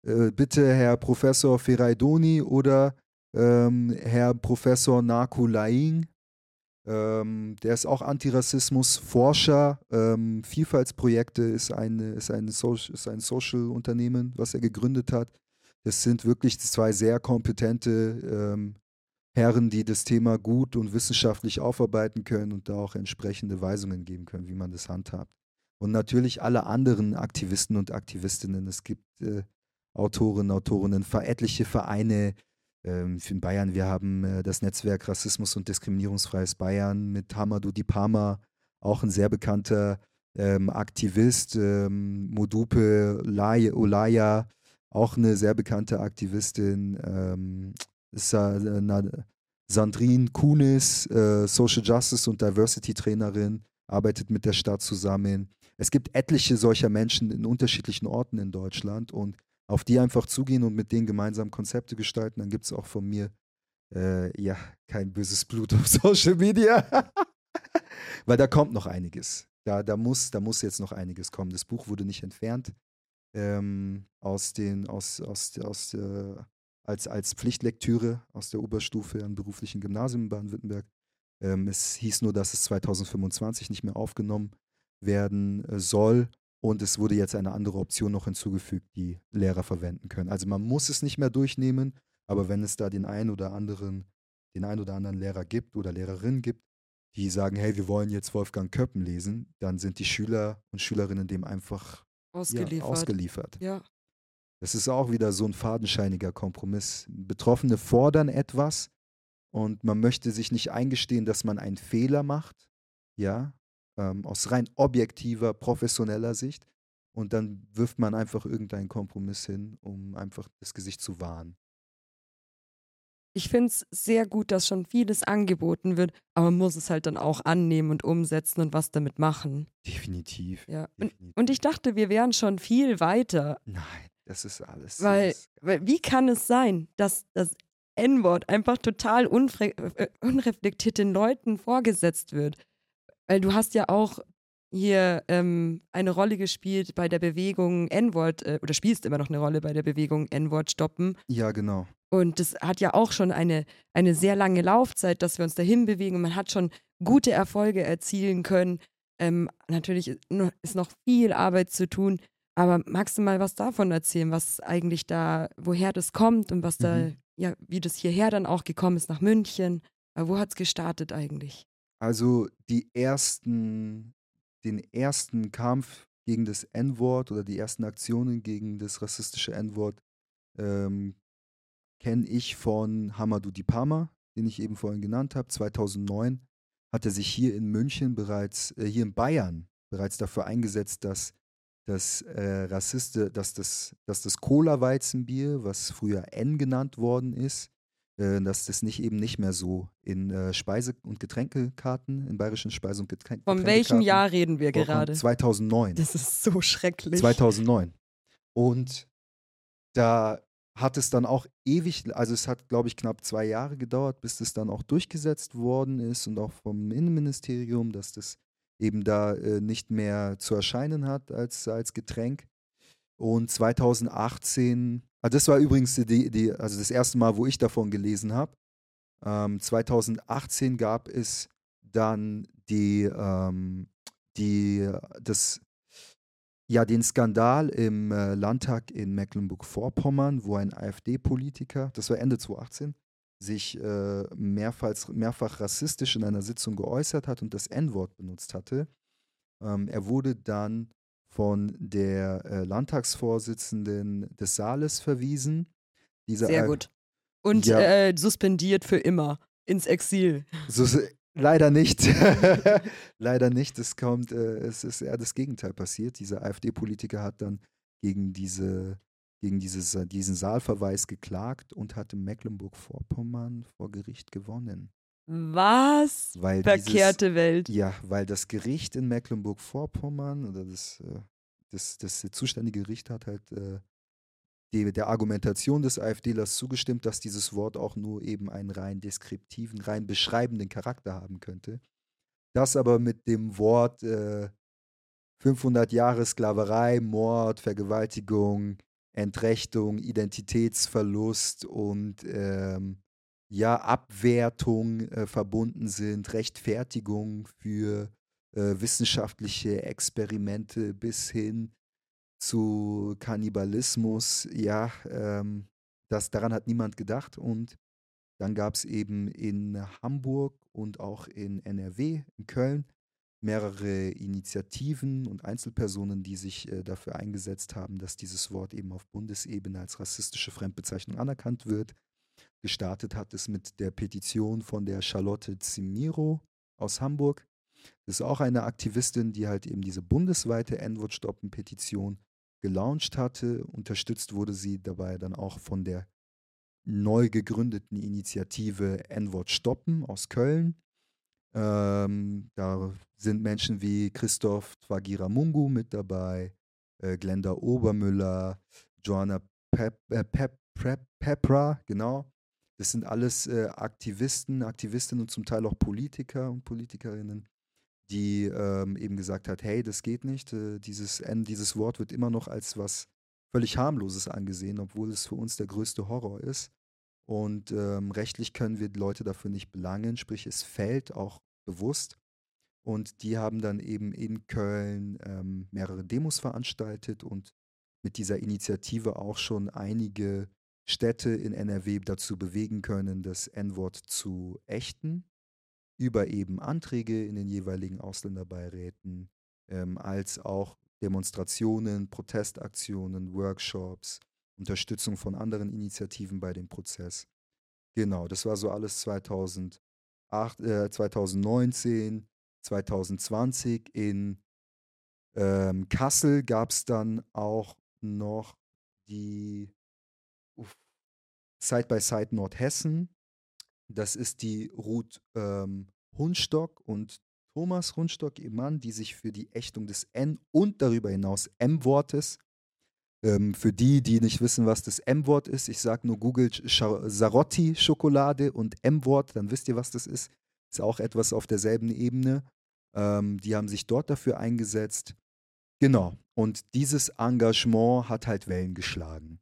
äh, bitte Herr Professor Feraidoni oder ähm, Herr Professor Naku Laing. Ähm, der ist auch Antirassismus-Forscher. Ähm, Vielfaltsprojekte ist, eine, ist, ein so ist ein Social-Unternehmen, was er gegründet hat. Das sind wirklich zwei sehr kompetente ähm, Herren, die das Thema gut und wissenschaftlich aufarbeiten können und da auch entsprechende Weisungen geben können, wie man das handhabt. Und natürlich alle anderen Aktivisten und Aktivistinnen. Es gibt äh, Autorinnen, Autorinnen, etliche Vereine. Ähm, in Bayern, wir haben äh, das Netzwerk Rassismus und Diskriminierungsfreies Bayern mit Hamadou Dipama, auch ein sehr bekannter ähm, Aktivist. Ähm, Modupe Olaya, auch eine sehr bekannte Aktivistin. Ähm, Sandrine Kunis, äh, Social Justice und Diversity Trainerin, arbeitet mit der Stadt zusammen. Es gibt etliche solcher Menschen in unterschiedlichen Orten in Deutschland und auf die einfach zugehen und mit denen gemeinsam Konzepte gestalten, dann gibt es auch von mir äh, ja kein böses Blut auf Social Media. Weil da kommt noch einiges. Da, da, muss, da muss jetzt noch einiges kommen. Das Buch wurde nicht entfernt ähm, aus den, aus, aus, aus, äh, als, als Pflichtlektüre aus der Oberstufe am beruflichen Gymnasium in Baden-Württemberg. Ähm, es hieß nur, dass es 2025 nicht mehr aufgenommen werden äh, soll. Und es wurde jetzt eine andere Option noch hinzugefügt, die Lehrer verwenden können. Also man muss es nicht mehr durchnehmen, aber wenn es da den einen oder anderen, den einen oder anderen Lehrer gibt oder Lehrerin gibt, die sagen, hey, wir wollen jetzt Wolfgang Köppen lesen, dann sind die Schüler und Schülerinnen dem einfach ausgeliefert. Ja, ausgeliefert. Ja. Das ist auch wieder so ein fadenscheiniger Kompromiss. Betroffene fordern etwas und man möchte sich nicht eingestehen, dass man einen Fehler macht, ja, ähm, aus rein objektiver, professioneller Sicht. Und dann wirft man einfach irgendeinen Kompromiss hin, um einfach das Gesicht zu wahren. Ich finde es sehr gut, dass schon vieles angeboten wird, aber man muss es halt dann auch annehmen und umsetzen und was damit machen. Definitiv. Ja. definitiv. Und, und ich dachte, wir wären schon viel weiter. Nein. Das ist alles. Weil, das weil wie kann es sein, dass das N-Wort einfach total äh, unreflektiert den Leuten vorgesetzt wird? Weil du hast ja auch hier ähm, eine Rolle gespielt bei der Bewegung N-Wort äh, oder spielst immer noch eine Rolle bei der Bewegung N-Wort stoppen. Ja, genau. Und das hat ja auch schon eine, eine sehr lange Laufzeit, dass wir uns dahin bewegen. Und man hat schon gute Erfolge erzielen können. Ähm, natürlich ist noch viel Arbeit zu tun, aber magst du mal was davon erzählen, was eigentlich da, woher das kommt und was da, mhm. ja, wie das hierher dann auch gekommen ist nach München? Äh, wo hat es gestartet eigentlich? Also die ersten, den ersten Kampf gegen das N-Wort oder die ersten Aktionen gegen das rassistische N-Wort ähm, kenne ich von Hamadou Dipama, den ich eben vorhin genannt habe. 2009 hat er sich hier in München bereits, äh, hier in Bayern bereits dafür eingesetzt, dass dass, äh, Rassiste, dass das, dass das Cola-Weizenbier, was früher N genannt worden ist, äh, dass das nicht eben nicht mehr so in äh, Speise- und Getränkekarten, in bayerischen Speise- und Getränk Von welchem Jahr reden wir gerade? 2009. Das ist so schrecklich. 2009. Und da hat es dann auch ewig, also es hat, glaube ich, knapp zwei Jahre gedauert, bis das dann auch durchgesetzt worden ist und auch vom Innenministerium, dass das eben da äh, nicht mehr zu erscheinen hat als, als Getränk. Und 2018, also das war übrigens die, die, also das erste Mal, wo ich davon gelesen habe. Ähm, 2018 gab es dann die, ähm, die, das, ja, den Skandal im äh, Landtag in Mecklenburg-Vorpommern, wo ein AfD-Politiker, das war Ende 2018, sich äh, mehrfach, mehrfach rassistisch in einer Sitzung geäußert hat und das N-Wort benutzt hatte. Ähm, er wurde dann von der äh, Landtagsvorsitzenden des Saales verwiesen. Dieser Sehr gut. Und ja, äh, suspendiert für immer ins Exil. So, leider nicht. leider nicht. Es kommt, äh, es ist eher das Gegenteil passiert. Dieser AfD-Politiker hat dann gegen diese gegen dieses, diesen Saalverweis geklagt und hat in Mecklenburg-Vorpommern vor Gericht gewonnen. Was? Weil Verkehrte dieses, Welt. Ja, weil das Gericht in Mecklenburg-Vorpommern oder das, äh, das, das zuständige Gericht hat halt äh, die, der Argumentation des AfDlers zugestimmt, dass dieses Wort auch nur eben einen rein deskriptiven, rein beschreibenden Charakter haben könnte. Das aber mit dem Wort äh, 500 Jahre Sklaverei, Mord, Vergewaltigung, Entrechtung, Identitätsverlust und ähm, ja, Abwertung äh, verbunden sind, Rechtfertigung für äh, wissenschaftliche Experimente bis hin zu Kannibalismus. Ja, ähm, das, daran hat niemand gedacht. Und dann gab es eben in Hamburg und auch in NRW, in Köln, mehrere Initiativen und Einzelpersonen, die sich äh, dafür eingesetzt haben, dass dieses Wort eben auf Bundesebene als rassistische Fremdbezeichnung anerkannt wird. Gestartet hat es mit der Petition von der Charlotte Zimiro aus Hamburg. Das ist auch eine Aktivistin, die halt eben diese bundesweite N-Wort-Stoppen-Petition gelauncht hatte. Unterstützt wurde sie dabei dann auch von der neu gegründeten Initiative N-Wort Stoppen aus Köln. Ähm, da sind Menschen wie Christoph Twagiramungu mit dabei, äh, Glenda Obermüller, Joanna Pep, äh, Pep, Pep, Pepra, genau. Das sind alles äh, Aktivisten, Aktivistinnen und zum Teil auch Politiker und Politikerinnen, die ähm, eben gesagt hat, hey, das geht nicht. Äh, dieses, N, dieses Wort wird immer noch als was völlig harmloses angesehen, obwohl es für uns der größte Horror ist. Und ähm, rechtlich können wir Leute dafür nicht belangen, sprich es fällt auch bewusst. Und die haben dann eben in Köln ähm, mehrere Demos veranstaltet und mit dieser Initiative auch schon einige Städte in NRW dazu bewegen können, das N-Wort zu ächten, über eben Anträge in den jeweiligen Ausländerbeiräten, ähm, als auch Demonstrationen, Protestaktionen, Workshops, Unterstützung von anderen Initiativen bei dem Prozess. Genau, das war so alles 2008, äh, 2019, 2020. In ähm, Kassel gab es dann auch noch die Side by Side Nordhessen. Das ist die Ruth ähm, Hundstock und Thomas Hundstock, ihr Mann, die sich für die Ächtung des N und darüber hinaus M-Wortes ähm, für die, die nicht wissen, was das M-Wort ist, ich sage nur Google Sarotti-Schokolade und M-Wort, dann wisst ihr, was das ist. Ist auch etwas auf derselben Ebene. Ähm, die haben sich dort dafür eingesetzt. Genau. Und dieses Engagement hat halt Wellen geschlagen.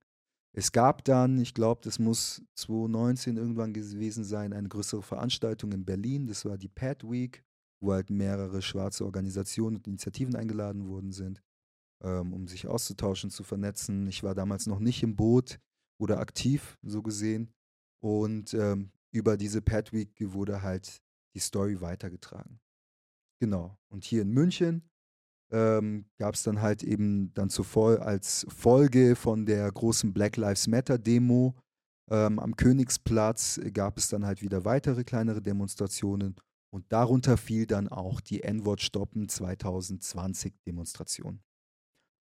Es gab dann, ich glaube, das muss 2019 irgendwann gewesen sein, eine größere Veranstaltung in Berlin. Das war die Pad Week, wo halt mehrere schwarze Organisationen und Initiativen eingeladen worden sind ähm, um sich auszutauschen, zu vernetzen. Ich war damals noch nicht im Boot oder aktiv, so gesehen. Und ähm, über diese Pad Week wurde halt die Story weitergetragen. Genau. Und hier in München ähm, gab es dann halt eben dann zuvor als Folge von der großen Black Lives Matter Demo ähm, am Königsplatz gab es dann halt wieder weitere kleinere Demonstrationen und darunter fiel dann auch die N-Wort Stoppen 2020 Demonstration.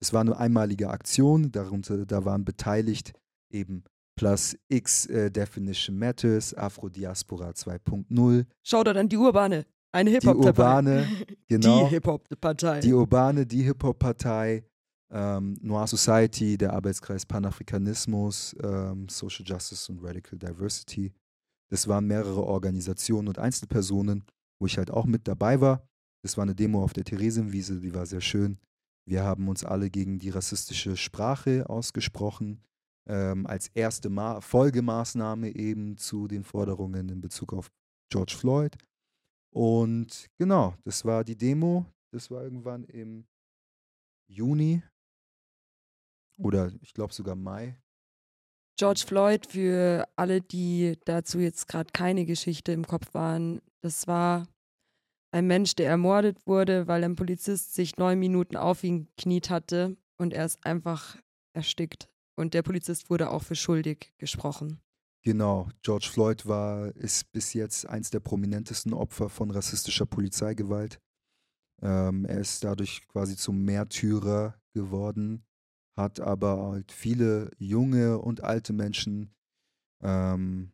Es war eine einmalige Aktion, darunter, da waren beteiligt eben Plus X äh, Definition Matters, Afro-Diaspora 2.0. Shoutout an die Urbane. Eine Die Hip-Hop-Partei. Urbane, genau. Die Hip-Hop-Partei. Die Urbane, die Hip-Hop-Partei, ähm, Noir Society, der Arbeitskreis Panafrikanismus, ähm, Social Justice und Radical Diversity. Das waren mehrere Organisationen und Einzelpersonen, wo ich halt auch mit dabei war. Das war eine Demo auf der Theresienwiese, die war sehr schön. Wir haben uns alle gegen die rassistische Sprache ausgesprochen, ähm, als erste Ma Folgemaßnahme eben zu den Forderungen in Bezug auf George Floyd. Und genau, das war die Demo. Das war irgendwann im Juni oder ich glaube sogar Mai. George Floyd, für alle, die dazu jetzt gerade keine Geschichte im Kopf waren, das war ein Mensch, der ermordet wurde, weil ein Polizist sich neun Minuten auf ihn kniet hatte und er ist einfach erstickt. Und der Polizist wurde auch für schuldig gesprochen. Genau, George Floyd war, ist bis jetzt eins der prominentesten Opfer von rassistischer Polizeigewalt. Ähm, er ist dadurch quasi zum Märtyrer geworden, hat aber halt viele junge und alte Menschen ähm,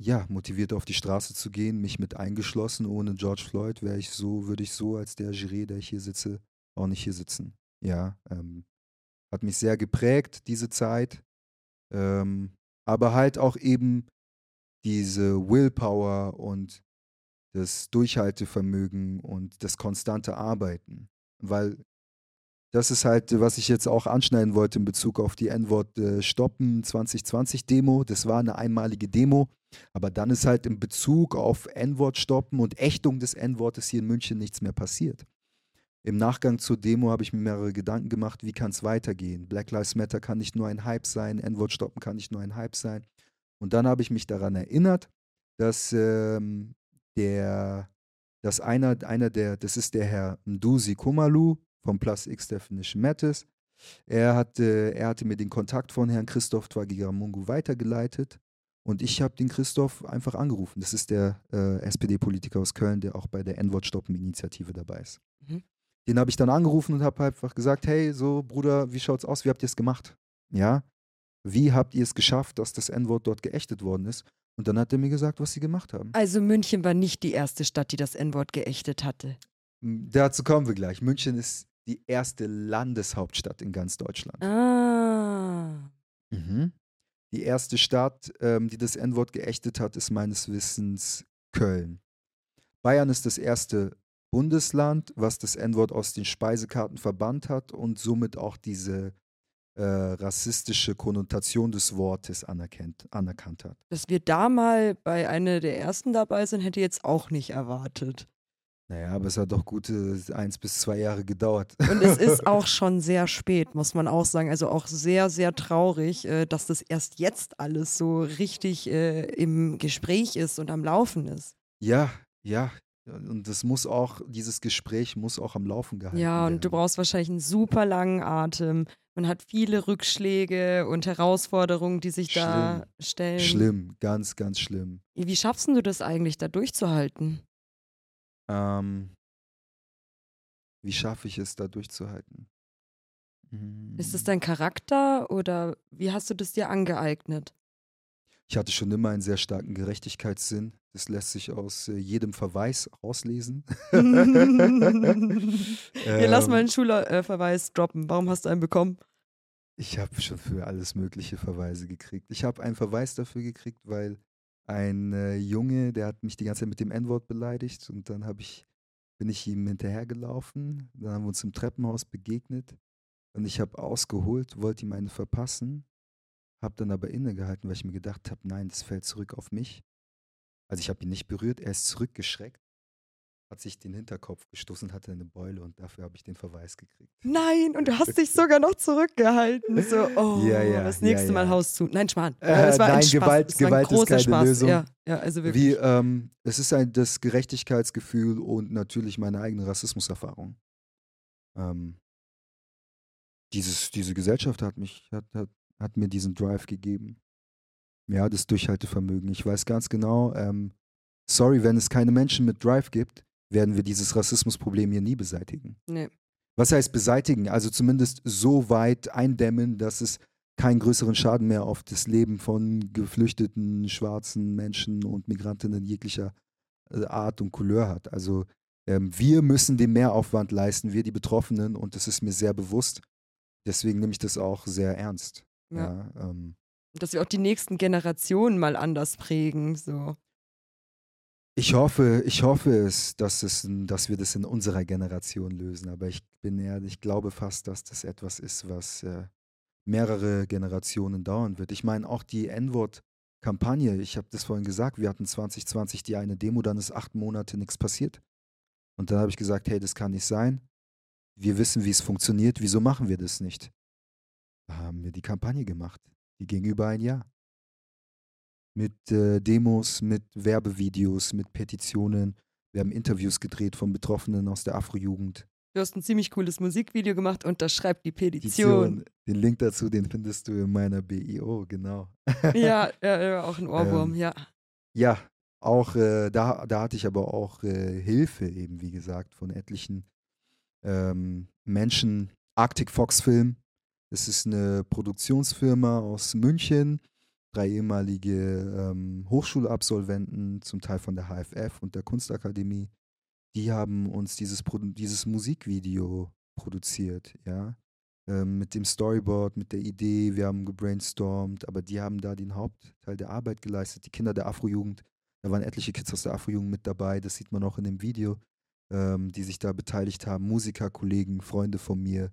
ja, motiviert auf die Straße zu gehen, mich mit eingeschlossen. Ohne George Floyd wäre ich so, würde ich so als der Giré, der ich hier sitze, auch nicht hier sitzen. Ja, ähm, hat mich sehr geprägt, diese Zeit. Ähm, aber halt auch eben diese Willpower und das Durchhaltevermögen und das konstante Arbeiten. Weil das ist halt, was ich jetzt auch anschneiden wollte in Bezug auf die N-Wort äh, Stoppen 2020 Demo. Das war eine einmalige Demo. Aber dann ist halt in Bezug auf N-Wort stoppen und Ächtung des N-Wortes hier in München nichts mehr passiert. Im Nachgang zur Demo habe ich mir mehrere Gedanken gemacht, wie kann es weitergehen? Black Lives Matter kann nicht nur ein Hype sein, N-Wort stoppen kann nicht nur ein Hype sein. Und dann habe ich mich daran erinnert, dass ähm, der, dass einer, einer der, das ist der Herr Ndusi Kumalu vom Plus X Definition Matters. Er hatte, er hatte mir den Kontakt von Herrn Christoph Twagiramungu weitergeleitet und ich habe den Christoph einfach angerufen. Das ist der äh, SPD-Politiker aus Köln, der auch bei der N-Wort-Stoppen-Initiative dabei ist. Mhm. Den habe ich dann angerufen und habe einfach gesagt, hey, so Bruder, wie schaut's aus? Wie habt ihr es gemacht? Ja? Wie habt ihr es geschafft, dass das N-Wort dort geächtet worden ist? Und dann hat er mir gesagt, was sie gemacht haben. Also München war nicht die erste Stadt, die das N-Wort geächtet hatte. M, Dazu kommen wir gleich. München ist die erste Landeshauptstadt in ganz Deutschland. Ah. Mhm. Die erste Stadt, ähm, die das N-Wort geächtet hat, ist meines Wissens Köln. Bayern ist das erste Bundesland, was das N-Wort aus den Speisekarten verbannt hat und somit auch diese äh, rassistische Konnotation des Wortes anerkennt, anerkannt hat. Dass wir da mal bei einer der ersten dabei sind, hätte ich jetzt auch nicht erwartet. Naja, aber es hat doch gute eins bis zwei Jahre gedauert. Und es ist auch schon sehr spät, muss man auch sagen. Also auch sehr, sehr traurig, äh, dass das erst jetzt alles so richtig äh, im Gespräch ist und am Laufen ist. ja, ja. Und das muss auch, dieses Gespräch muss auch am Laufen gehalten Ja, werden. und du brauchst wahrscheinlich einen super langen Atem. Man hat viele Rückschläge und Herausforderungen, die sich da stellen. Schlimm, ganz, ganz schlimm. Wie schaffst du das eigentlich, da durchzuhalten? Ähm, wie schaffe ich es, da durchzuhalten? Ist es Mm, dein Charakter oder wie hast du das dir angeeignet? Ich hatte schon immer einen sehr starken Gerechtigkeitssinn. Das lässt sich aus äh, jedem Verweis rauslesen. Hier, lass mal Ähm, einen Schulverweis droppen. Warum hast du einen bekommen? Ich habe schon für alles mögliche Verweise gekriegt. Ich habe einen Verweis dafür gekriegt, weil ein äh, Junge, der hat mich die ganze Zeit mit dem N-Wort beleidigt und dann habe ich, bin ich ihm hinterhergelaufen. Dann haben wir uns im Treppenhaus begegnet und ich habe ausgeholt, wollte ihm eine verpassen, habe dann aber innegehalten, weil ich mir gedacht habe, nein, das fällt zurück auf mich. Also ich habe ihn nicht berührt, er ist zurückgeschreckt, hat sich den Hinterkopf gestoßen und hatte eine Beule und dafür habe ich den Verweis gekriegt. Nein, und du hast dich sogar noch zurückgehalten. So, oh, Ja, ja, das ja, nächste Mal ja. Haus zu. Nein, Schmarrn. Äh, das war ein nein, Spaß. Gewalt- Gewalt ist großer keine Spaß. Lösung. Ja, ja, also wirklich. Wie, ähm, es ist ein, das Gerechtigkeitsgefühl und natürlich meine eigene Rassismuserfahrung. Ähm, dieses, diese Gesellschaft hat mich, hat, hat, hat mir diesen Drive gegeben. Ja, das Durchhaltevermögen. Ich weiß ganz genau, ähm, sorry, wenn es keine Menschen mit Drive gibt, werden wir dieses Rassismusproblem hier nie beseitigen. Nee. Was heißt beseitigen? Also zumindest so weit eindämmen, dass es keinen größeren Schaden mehr auf das Leben von geflüchteten schwarzen Menschen und Migrantinnen jeglicher äh, Art und Couleur hat. Also ähm, wir müssen den Mehraufwand leisten, wir die Betroffenen, und das ist mir sehr bewusst. Deswegen nehme ich das auch sehr ernst. Ja. ja ähm, Dass wir auch die nächsten Generationen mal anders prägen. So. Ich hoffe, ich hoffe es, dass, es, dass wir das in unserer Generation lösen. Aber ich bin ehrlich, ich glaube fast, dass das etwas ist, was äh, mehrere Generationen dauern wird. Ich meine, auch die N-Wort-Kampagne, ich habe das vorhin gesagt, wir hatten 2020 die eine Demo, dann ist acht Monate nichts passiert. Und dann habe ich gesagt, hey, das kann nicht sein. Wir wissen, wie es funktioniert, wieso machen wir das nicht? Da haben wir die Kampagne gemacht. Die ging über ein Jahr mit äh, Demos, mit Werbevideos, mit Petitionen. Wir haben Interviews gedreht von Betroffenen aus der Afrojugend. Du hast ein ziemlich cooles Musikvideo gemacht und das schreibt die Petition. Den Link dazu, den findest du in meiner BIO, genau. ja, ja, auch ein Ohrwurm, ähm, ja. Ja, auch äh, da, da hatte ich aber auch äh, Hilfe eben, wie gesagt, von etlichen ähm, Menschen. Arctic Fox Film, das ist eine Produktionsfirma aus München, drei ehemalige ähm, Hochschulabsolventen, zum Teil von der HFF und der Kunstakademie, die haben uns dieses, dieses Musikvideo produziert, ja. Ähm, mit dem Storyboard, mit der Idee, wir haben gebrainstormt, aber die haben da den Hauptteil der Arbeit geleistet. Die Kinder der Afrojugend, da waren etliche Kids aus der Afrojugend mit dabei, das sieht man auch in dem Video, ähm, die sich da beteiligt haben. Musiker, Kollegen, Freunde von mir.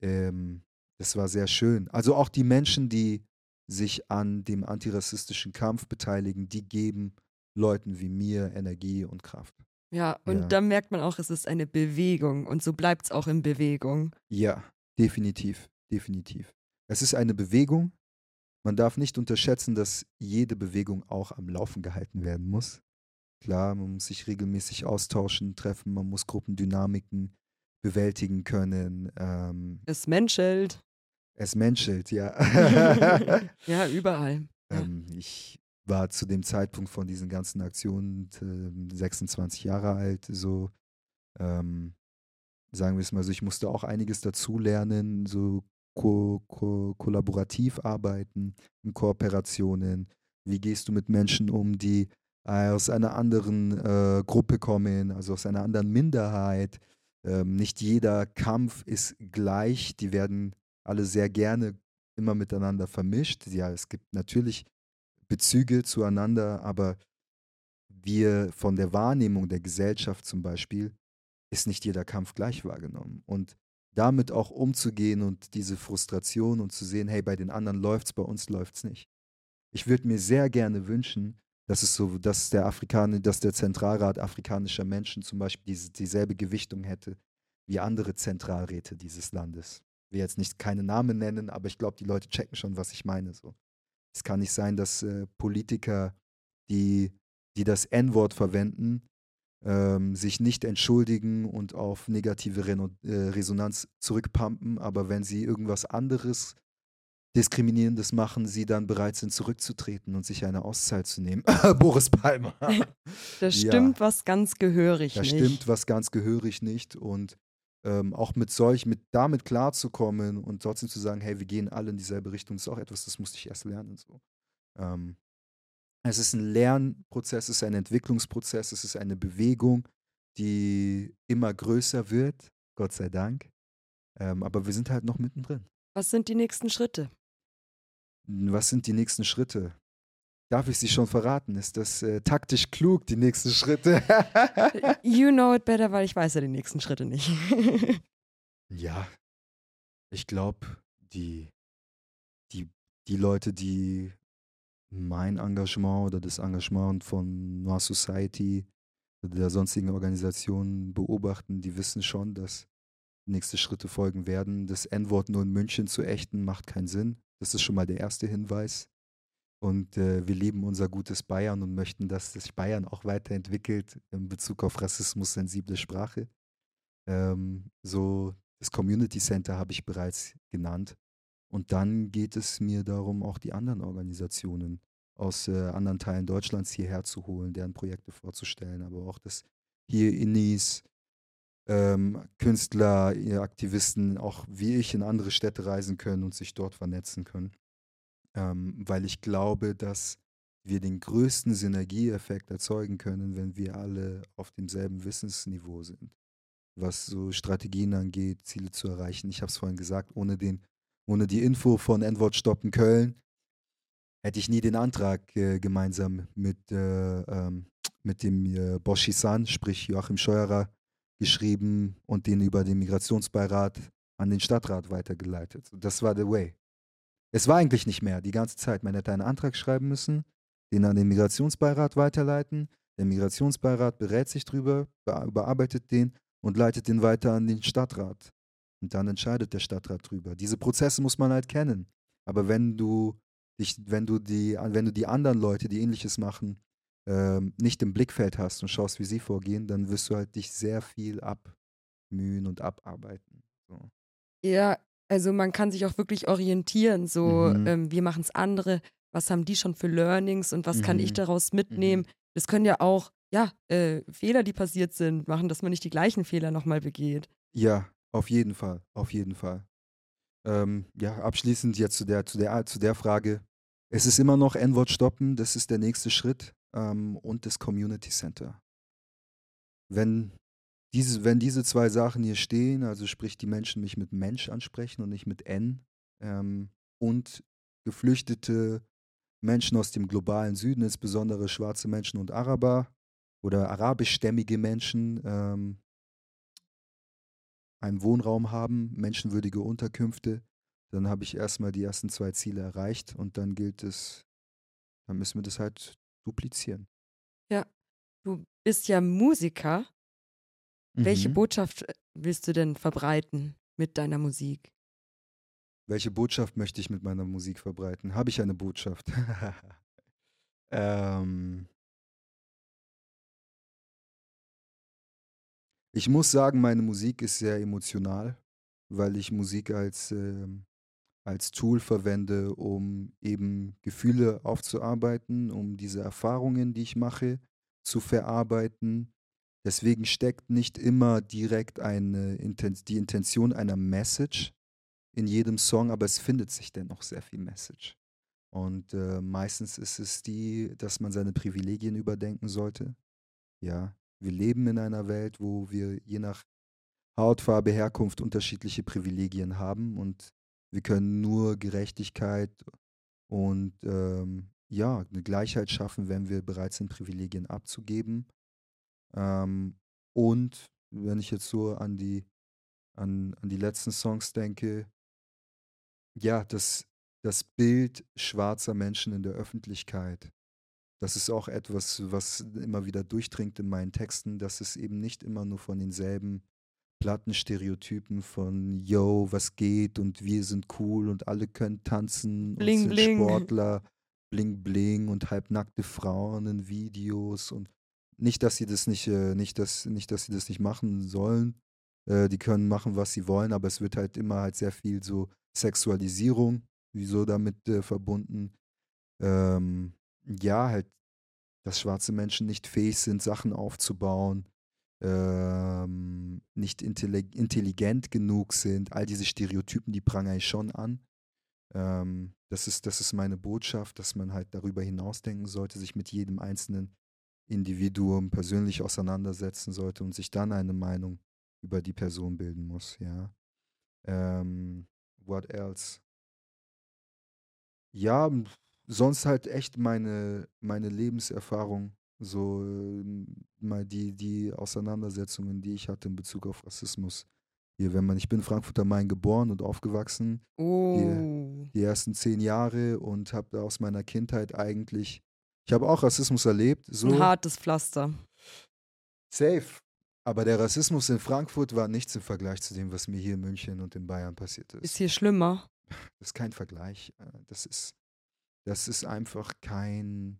Ähm, das war sehr schön. Also auch die Menschen, die sich an dem antirassistischen Kampf beteiligen, die geben Leuten wie mir Energie und Kraft. Ja, und ja. da merkt man auch, es ist eine Bewegung und so bleibt es auch in Bewegung. Ja, definitiv, definitiv. Es ist eine Bewegung. Man darf nicht unterschätzen, dass jede Bewegung auch am Laufen gehalten werden muss. Klar, man muss sich regelmäßig austauschen, treffen, man muss Gruppendynamiken bewältigen können. Ähm, es menschelt. Es menschelt, ja. ja, überall. Ähm, ich war zu dem Zeitpunkt von diesen ganzen Aktionen äh, 26 Jahre alt, so ähm, sagen wir es mal so, ich musste auch einiges dazulernen, so ko ko kollaborativ arbeiten, in Kooperationen. Wie gehst du mit Menschen um, die aus einer anderen äh, Gruppe kommen, also aus einer anderen Minderheit? Ähm, nicht jeder Kampf ist gleich, die werden alle sehr gerne immer miteinander vermischt. Ja, es gibt natürlich Bezüge zueinander, aber wir von der Wahrnehmung der Gesellschaft zum Beispiel ist nicht jeder Kampf gleich wahrgenommen. Und damit auch umzugehen und diese Frustration und zu sehen, hey, bei den anderen läuft es, bei uns läuft es nicht. Ich würde mir sehr gerne wünschen, dass es so, dass der Afrikaner, dass der Zentralrat afrikanischer Menschen zum Beispiel diese, dieselbe Gewichtung hätte wie andere Zentralräte dieses Landes will jetzt nicht keine Namen nennen, aber ich glaube, die Leute checken schon, was ich meine. So. Es kann nicht sein, dass äh, Politiker, die, die das N-Wort verwenden, ähm, sich nicht entschuldigen und auf negative Re äh, Resonanz zurückpumpen, aber wenn sie irgendwas anderes Diskriminierendes machen, sie dann bereit sind, zurückzutreten und sich eine Auszeit zu nehmen. Boris Palmer. da stimmt ja. was ganz gehörig da nicht. Da stimmt was ganz gehörig nicht. Und ähm, auch mit solch, mit damit klarzukommen und trotzdem zu sagen, hey, wir gehen alle in dieselbe Richtung, ist auch etwas, das musste ich erst lernen. So. Ähm, es ist ein Lernprozess, es ist ein Entwicklungsprozess, es ist eine Bewegung, die immer größer wird, Gott sei Dank. Ähm, aber wir sind halt noch mittendrin. Was sind die nächsten Schritte? Was sind die nächsten Schritte? Darf ich sie schon verraten? Ist das äh, taktisch klug, die nächsten Schritte? you know it better, weil ich weiß ja die nächsten Schritte nicht. ja, ich glaube, die, die, die Leute, die mein Engagement oder das Engagement von Noir Society oder der sonstigen Organisationen beobachten, die wissen schon, dass nächste Schritte folgen werden. Das N-Wort nur in München zu ächten, macht keinen Sinn. Das ist schon mal der erste Hinweis. Und äh, wir lieben unser gutes Bayern und möchten, dass sich Bayern auch weiterentwickelt in Bezug auf rassismus-sensible Sprache. Ähm, so das Community Center habe ich bereits genannt. Und dann geht es mir darum, auch die anderen Organisationen aus äh, anderen Teilen Deutschlands hierher zu holen, deren Projekte vorzustellen, aber auch das hier Innis, ähm, Künstler, Aktivisten, auch wie ich, in andere Städte reisen können und sich dort vernetzen können. Ähm, weil ich glaube, dass wir den größten Synergieeffekt erzeugen können, wenn wir alle auf demselben Wissensniveau sind, was so Strategien angeht, Ziele zu erreichen. Ich habe es vorhin gesagt, ohne, den, ohne die Info von N-Wort Stoppen Köln hätte ich nie den Antrag äh, gemeinsam mit, äh, ähm, mit dem äh, Boschi-San, sprich Joachim Scheuerer, geschrieben und den über den Migrationsbeirat an den Stadtrat weitergeleitet. Das war the way. Es war eigentlich nicht mehr die ganze Zeit. Man hätte einen Antrag schreiben müssen, den an den Migrationsbeirat weiterleiten. Der Migrationsbeirat berät sich drüber, bearbeitet den und leitet den weiter an den Stadtrat. Und dann entscheidet der Stadtrat drüber. Diese Prozesse muss man halt kennen. Aber wenn du dich, wenn du die, wenn du die anderen Leute, die ähnliches machen, ähm, nicht im Blickfeld hast und schaust, wie sie vorgehen, dann wirst du halt dich sehr viel abmühen und abarbeiten. So. Ja, also man kann sich auch wirklich orientieren, so Mhm. ähm, wie machen es andere, was haben die schon für Learnings und was kann ich Mhm. daraus mitnehmen. Das können ja auch, ja, äh, Fehler, die passiert sind, machen, dass man nicht die gleichen Fehler nochmal begeht. Ja, auf jeden Fall, auf jeden Fall. Ähm, ja, abschließend jetzt zu der, zu der, zu der Frage. Es ist immer noch N-Wort stoppen, das ist der nächste Schritt ähm, und das Community Center. Wenn diese, wenn diese zwei Sachen hier stehen, also sprich die Menschen mich mit Mensch ansprechen und nicht mit N ähm, und geflüchtete Menschen aus dem globalen Süden, insbesondere schwarze Menschen und Araber oder arabischstämmige Menschen, ähm, einen Wohnraum haben, menschenwürdige Unterkünfte, dann habe ich erstmal die ersten zwei Ziele erreicht und dann gilt es, dann müssen wir das halt duplizieren. Ja, du bist ja Musiker. Welche Mhm. Botschaft äh, willst du denn verbreiten mit deiner Musik? Welche Botschaft möchte ich mit meiner Musik verbreiten? Habe ich eine Botschaft? ähm, ich muss sagen, meine Musik ist sehr emotional, weil ich Musik als, ähm, als Tool verwende, um eben Gefühle aufzuarbeiten, um diese Erfahrungen, die ich mache, zu verarbeiten. Deswegen steckt nicht immer direkt eine, Inten- die Intention einer Message in jedem Song, aber es findet sich dennoch sehr viel Message. Und äh, meistens ist es die, dass man seine Privilegien überdenken sollte. Ja, wir leben in einer Welt, wo wir je nach Hautfarbe, Herkunft unterschiedliche Privilegien haben und wir können nur Gerechtigkeit und ähm, ja, eine Gleichheit schaffen, wenn wir bereit sind, Privilegien abzugeben. Ähm, und wenn ich jetzt so an die, an, an die letzten Songs denke, ja, das, das Bild schwarzer Menschen in der Öffentlichkeit, das ist auch etwas, was immer wieder durchdringt in meinen Texten, dass es eben nicht immer nur von denselben Plattenstereotypen von Yo, was geht und wir sind cool und alle können tanzen Bling, und sind bling. Sportler, bling bling und halbnackte Frauen in Videos und nicht, dass sie das nicht, äh, nicht, dass, nicht, dass sie das nicht machen sollen. Äh, die können machen, was sie wollen, aber es wird halt immer halt sehr viel so Sexualisierung, wieso damit äh, verbunden. Ähm, ja, halt, dass schwarze Menschen nicht fähig sind, Sachen aufzubauen, ähm, nicht intelli- intelligent genug sind. All diese Stereotypen, die prangere ich schon an. Ähm, das, ist, das ist meine Botschaft, dass man halt darüber hinausdenken sollte, sich mit jedem einzelnen Individuum persönlich auseinandersetzen sollte und sich dann eine Meinung über die Person bilden muss, ja. Ähm, what else? Ja, sonst halt echt meine, meine Lebenserfahrung, so ähm, mal die, die Auseinandersetzungen, die ich hatte in Bezug auf Rassismus. Hier, wenn man, ich bin in Frankfurt am Main geboren und aufgewachsen, Oh. die ersten zehn Jahre und habe aus meiner Kindheit eigentlich, ich habe auch Rassismus erlebt, so Ein hartes Pflaster. safe. Aber der Rassismus in Frankfurt war nichts im Vergleich zu dem, was mir hier in München und in Bayern passiert ist. Ist hier schlimmer. Das ist kein Vergleich. äh, Das ist, das ist einfach kein,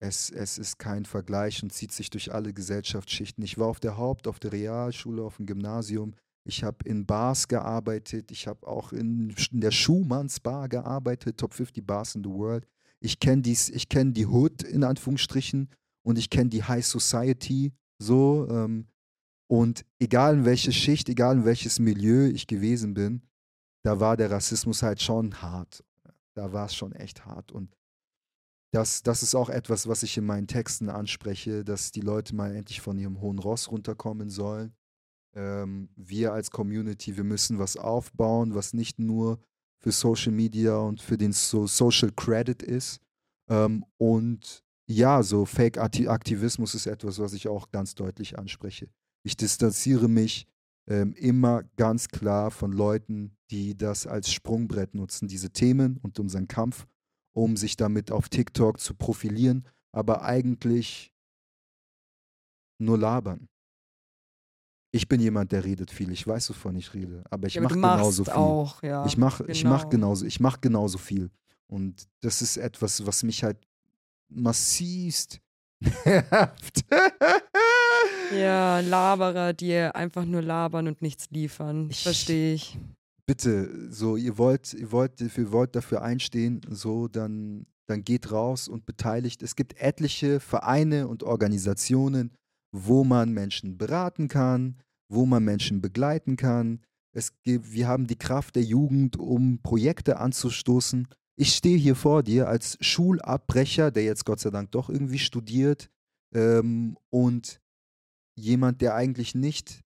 es, es ist kein Vergleich und zieht sich durch alle Gesellschaftsschichten. Ich war auf der Haupt-, auf der Realschule, auf dem Gymnasium. Ich habe in Bars gearbeitet. Ich habe auch in, in der Schumanns Bar gearbeitet, Top 50 Bars in the World. Ich kenne kenn die Hood in Anführungsstrichen und ich kenne die High Society so. Ähm, Und egal in welche Schicht, egal in welches Milieu ich gewesen bin, da war der Rassismus halt schon hart. Da war es schon echt hart. Und das, das ist auch etwas, was ich in meinen Texten anspreche, dass die Leute mal endlich von ihrem hohen Ross runterkommen sollen. Ähm, wir als Community, wir müssen was aufbauen, was nicht nur für Social Media und für den so Social Credit ist. Ähm, und ja, so Fake-Aktivismus ist etwas, was ich auch ganz deutlich anspreche. Ich distanziere mich ähm, immer ganz klar von Leuten, die das als Sprungbrett nutzen, diese Themen und unseren Kampf, um sich damit auf TikTok zu profilieren, aber eigentlich nur labern. Ich bin jemand, der redet viel. Ich weiß, wovon ich rede, aber ich ja, mache genauso viel. Auch, ja. Ich mache genau. ich mach genauso, ich genauso viel. Und das ist etwas, was mich halt massivst nervt. ja, Laberer, die einfach nur labern und nichts liefern. Verstehe ich. Bitte, so, ihr wollt, ihr wollt, ihr wollt dafür einstehen, so, dann, dann geht raus und beteiligt. Es gibt etliche Vereine und Organisationen, wo man Menschen beraten kann, wo man Menschen begleiten kann. Es gibt, wir haben die Kraft der Jugend, um Projekte anzustoßen. Ich stehe hier vor dir als Schulabbrecher, der jetzt Gott sei Dank doch irgendwie studiert ähm, und jemand, der eigentlich nicht,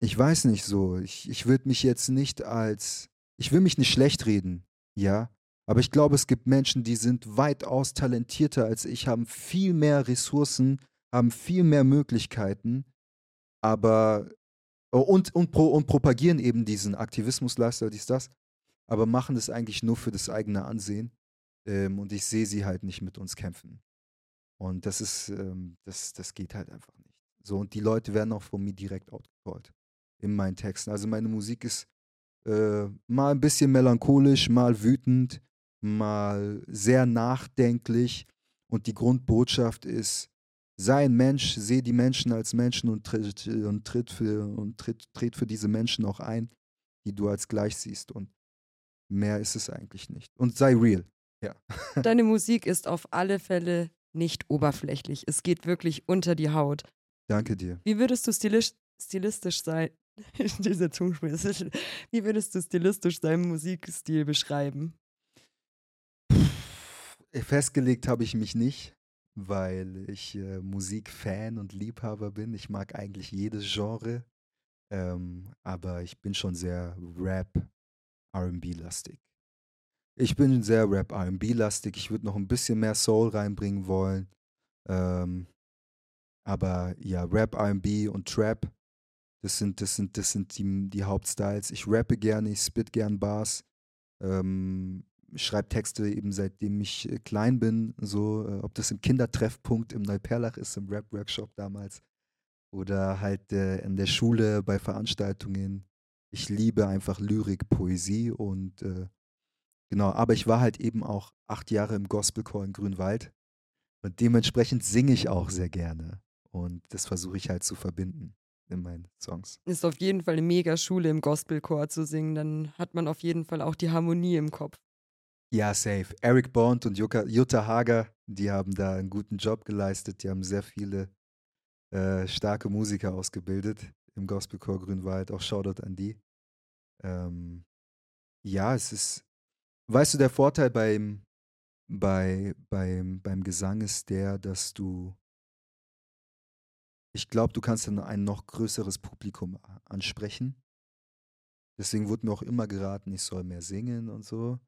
ich weiß nicht so, ich, ich würde mich jetzt nicht als, ich will mich nicht schlecht reden, ja, aber ich glaube, es gibt Menschen, die sind weitaus talentierter als ich, haben viel mehr Ressourcen, haben viel mehr Möglichkeiten, aber oh, und, und, pro, und propagieren eben diesen Aktivismus-Lifestyle, dies, das, aber machen das eigentlich nur für das eigene Ansehen. Ähm, und ich sehe sie halt nicht mit uns kämpfen. Und das ist, ähm, das, das geht halt einfach nicht. So, und die Leute werden auch von mir direkt outgecallt in meinen Texten. Also meine Musik ist äh, mal ein bisschen melancholisch, mal wütend, mal sehr nachdenklich. Und die Grundbotschaft ist, sei ein Mensch, sehe die Menschen als Menschen und tritt, und tritt, für, und tritt, tritt für diese Menschen auch ein, die du als gleich siehst. Und mehr ist es eigentlich nicht. Und sei real. Ja. Deine Musik ist auf alle Fälle nicht oberflächlich. Es geht wirklich unter die Haut. Danke dir. Wie würdest du stilisch, stilistisch sein? Dieser Zungenspiel. Wie würdest du stilistisch deinen Musikstil beschreiben? Festgelegt habe ich mich nicht weil ich äh, Musikfan und Liebhaber bin. Ich mag eigentlich jedes Genre, ähm, aber ich bin schon sehr Rap, RB-lastig. Ich bin sehr Rap, RB-lastig. Ich würde noch ein bisschen mehr Soul reinbringen wollen. Ähm, aber ja, Rap, RB und Trap, das sind, das sind, das sind die, die Hauptstyles. Ich rappe gerne, ich spit gern Bars. Ähm, schreibe Texte eben seitdem ich äh, klein bin, so äh, ob das im Kindertreffpunkt im Neuperlach ist, im Rap-Workshop damals oder halt äh, in der Schule bei Veranstaltungen. Ich liebe einfach Lyrik, Poesie und äh, genau, aber ich war halt eben auch acht Jahre im Gospelchor in Grünwald und dementsprechend singe ich auch sehr gerne und das versuche ich halt zu verbinden in meinen Songs. Ist auf jeden Fall eine mega Schule im Gospelchor zu singen, dann hat man auf jeden Fall auch die Harmonie im Kopf. Ja, safe. Eric Bond und Jutta Hager, die haben da einen guten Job geleistet. Die haben sehr viele äh, starke Musiker ausgebildet im Gospelchor Grünwald. Auch Shoutout an die. Ähm, ja, es ist, weißt du, der Vorteil beim, bei, beim, beim Gesang ist der, dass du, ich glaube, du kannst dann ein noch größeres Publikum ansprechen. Deswegen wurde mir auch immer geraten, ich soll mehr singen und so.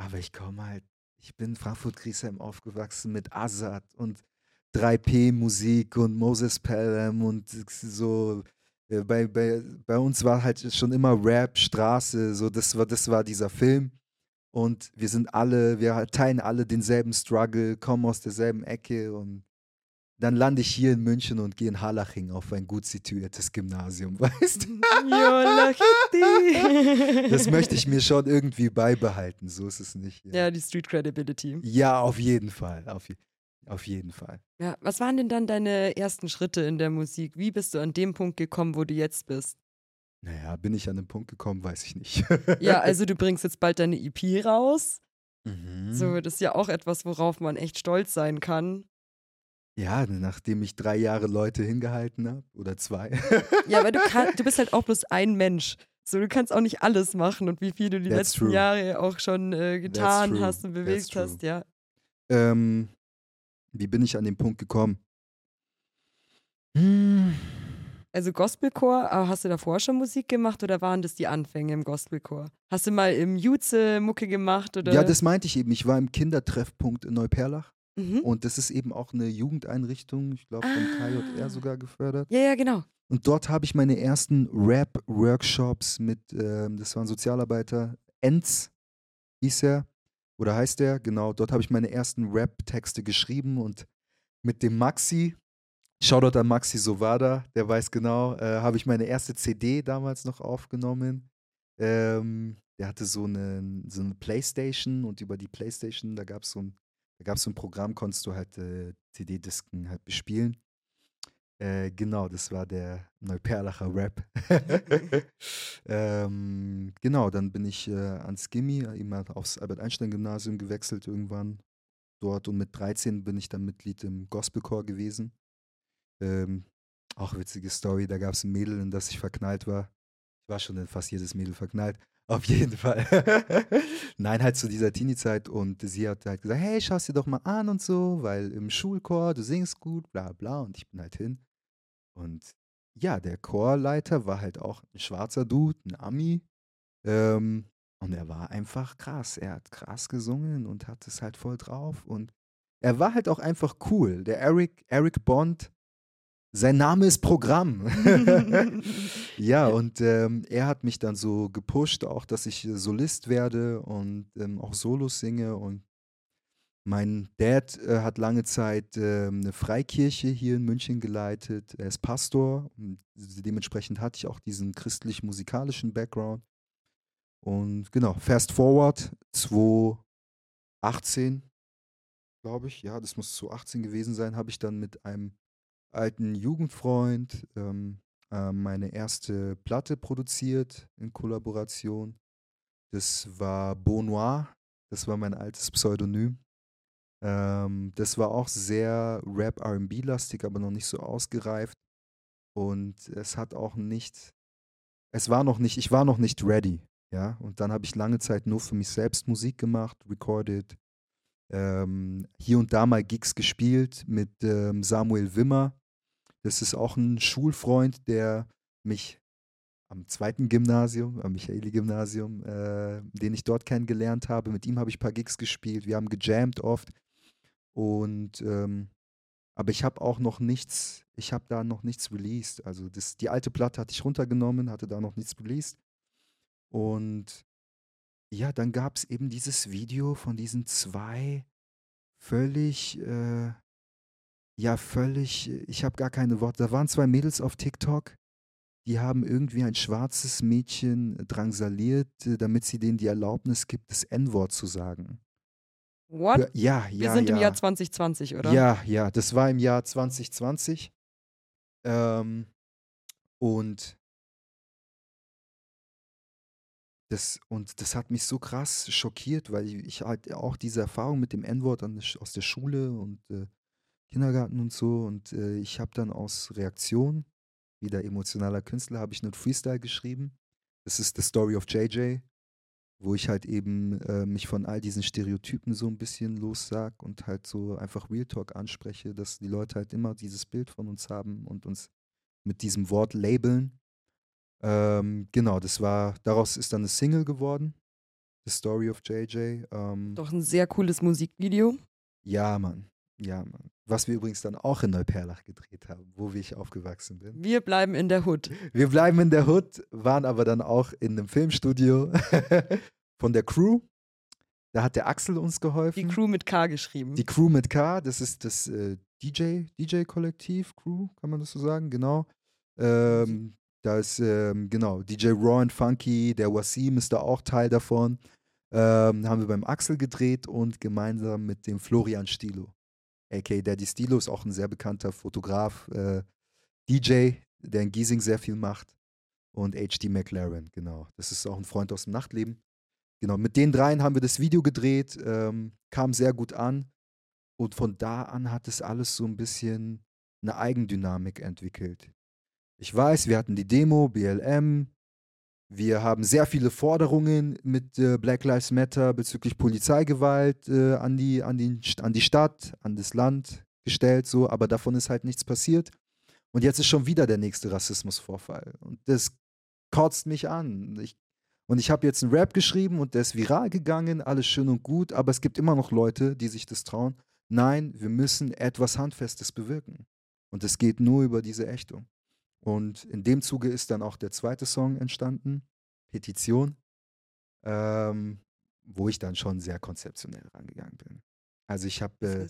Aber ich komme halt, ich bin Frankfurt-Griesheim aufgewachsen mit Azad und 3P-Musik und Moses Pelham und so. Äh, bei, bei, bei uns war halt schon immer Rap, Straße, so das war, das war dieser Film. Und wir sind alle, wir teilen alle denselben Struggle, kommen aus derselben Ecke und dann lande ich hier in München und gehe in Harlaching auf ein gut situiertes Gymnasium, weißt du? das möchte ich mir schon irgendwie beibehalten, so ist es nicht. Ja, ja die Street Credibility. Ja, auf jeden Fall, auf, auf jeden Fall. Ja, was waren denn dann deine ersten Schritte in der Musik? Wie bist du an dem Punkt gekommen, wo du jetzt bist? Naja, bin ich an den Punkt gekommen, weiß ich nicht. ja, also du bringst jetzt bald deine EP raus. Mhm. So, das ist ja auch etwas, worauf man echt stolz sein kann. Ja, nachdem ich drei Jahre Leute hingehalten habe oder zwei. Ja, aber du, kann, du bist halt auch bloß ein Mensch. So, du kannst auch nicht alles machen und wie viel du die That's letzten true. Jahre auch schon äh, getan hast und bewegt hast, ja. ähm, wie bin ich an den Punkt gekommen? Hm, Also Gospelchor, aber hast du davor schon Musik gemacht oder waren das die Anfänge im Gospelchor? Hast du mal im Jutze Mucke gemacht oder? Ja, das meinte ich eben. Ich war im Kindertreffpunkt in Neuperlach mhm. und das ist eben auch eine Jugendeinrichtung, ich glaube von Ah. KJR sogar gefördert. Ja, ja, genau. Und dort habe ich meine ersten Rap-Workshops mit, ähm, das waren Sozialarbeiter, Enz hieß er oder heißt er, genau. Dort habe ich meine ersten Rap-Texte geschrieben und mit dem Maxi, Shoutout an Maxi Sovada, der weiß genau, äh, habe ich meine erste CD damals noch aufgenommen. Ähm, der hatte so eine, so eine Playstation und über die Playstation, da gab es so ein, da gab's so ein Programm, konntest du halt äh, CD-Disken halt bespielen. Äh, genau, das war der Neuperlacher Rap. ähm, genau, dann bin ich äh, ans Gimmi, eben aufs Albert-Einstein-Gymnasium gewechselt irgendwann dort und mit 13 bin ich dann Mitglied im Gospelchor gewesen. Ähm, auch witzige Story, da gab es ein Mädel, in das ich verknallt war. Ich war schon in fast jedes Mädel verknallt. Auf jeden Fall. Nein, halt zu dieser Teenie-Zeit und sie hat halt gesagt, hey, schau dir doch mal an und so, weil im Schulchor, du singst gut, bla bla und ich bin halt hin. Und ja, der Chorleiter war halt auch ein schwarzer Dude, ein Ami. Ähm, und er war einfach krass. Er hat krass gesungen und hat es halt voll drauf. Und er war halt auch einfach cool. Der Eric, Eric Bond, sein Name ist Programm. ja, und ähm, er hat mich dann so gepusht, auch dass ich äh, Solist werde und ähm, auch Solos singe. Und mein Dad äh, hat lange Zeit ähm, eine Freikirche hier in München geleitet. Er ist Pastor. Dementsprechend hatte ich auch diesen christlich-musikalischen Background. Und genau, fast forward 2018, glaube ich, ja, das muss 2018 gewesen sein, habe ich dann mit einem alten Jugendfreund ähm, äh, meine erste Platte produziert in Kollaboration. Das war Beaunoir, das war mein altes Pseudonym. Ähm, das war auch sehr Rap-RB-lastig, aber noch nicht so ausgereift. Und es hat auch nicht, es war noch nicht, ich war noch nicht ready. Ja, und dann habe ich lange Zeit nur für mich selbst Musik gemacht, recorded, ähm, hier und da mal Gigs gespielt mit ähm, Samuel Wimmer. Das ist auch ein Schulfreund, der mich am zweiten Gymnasium, am Michaeli-Gymnasium, äh, den ich dort kennengelernt habe. Mit ihm habe ich ein paar Gigs gespielt. Wir haben gejammt oft. Und ähm, aber ich habe auch noch nichts, ich habe da noch nichts released. Also das, die alte Platte hatte ich runtergenommen, hatte da noch nichts released. Und ja, dann gab es eben dieses Video von diesen zwei völlig, äh, ja, völlig, ich habe gar keine Worte. Da waren zwei Mädels auf TikTok, die haben irgendwie ein schwarzes Mädchen drangsaliert, äh, damit sie denen die Erlaubnis gibt, das N-Wort zu sagen. What? Ja, ja, Wir sind ja. im Jahr 2020, oder? Ja, ja, das war im Jahr 2020. Ähm, und das, und das hat mich so krass schockiert, weil ich, ich halt auch diese Erfahrung mit dem N-Wort aus der Schule und äh, Kindergarten und so. Und äh, ich habe dann aus Reaktion, wieder emotionaler Künstler, habe ich einen Freestyle geschrieben. Das ist The Story of JJ, wo ich halt eben äh, mich von all diesen Stereotypen so ein bisschen lossag und halt so einfach Real Talk anspreche, dass die Leute halt immer dieses Bild von uns haben und uns mit diesem Wort labeln. Ähm, genau, das war, daraus ist dann eine Single geworden, The Story of JJ. Ähm, Doch ein sehr cooles Musikvideo. ja, Mann, ja, Mann. Was wir übrigens dann auch in Neuperlach gedreht haben, wo ich aufgewachsen bin. Wir bleiben in der Hood. Wir bleiben in der Hood, waren aber dann auch in einem Filmstudio von der Crew. Da hat der Axel uns geholfen. Die Crew mit K geschrieben. Die Crew mit K, das ist das äh, DJ, DJ-Kollektiv, Crew, kann man das so sagen, genau. Ähm, da ist, ähm, genau, DJ Raw and Funky, der Wasim ist da auch Teil davon. Ähm, haben wir beim Axel gedreht und gemeinsam mit dem Florian Stilo. A.k.a. Daddy Stilo ist auch ein sehr bekannter Fotograf, äh, DJ, der in Giesing sehr viel macht. Und H.D. McLaren, genau. Das ist auch ein Freund aus dem Nachtleben. Genau, mit den dreien haben wir das Video gedreht, ähm, kam sehr gut an. und von da an hat es alles so ein bisschen eine Eigendynamik entwickelt. Ich weiß, wir hatten die Demo, BLM, wir haben sehr viele Forderungen mit äh, Black Lives Matter bezüglich Polizeigewalt äh, an, die, an, die, an die Stadt, an das Land gestellt, so, aber davon ist halt nichts passiert. Und jetzt ist schon wieder der nächste Rassismusvorfall. Und das kotzt mich an. Ich, und ich habe jetzt einen Rap geschrieben und der ist viral gegangen, alles schön und gut, aber es gibt immer noch Leute, die sich das trauen. Nein, wir müssen etwas Handfestes bewirken. Und es geht nur über diese Ächtung. Und in dem Zuge ist dann auch der zweite Song entstanden, Petition, ähm, wo ich dann schon sehr konzeptionell rangegangen bin. Also ich habe, äh,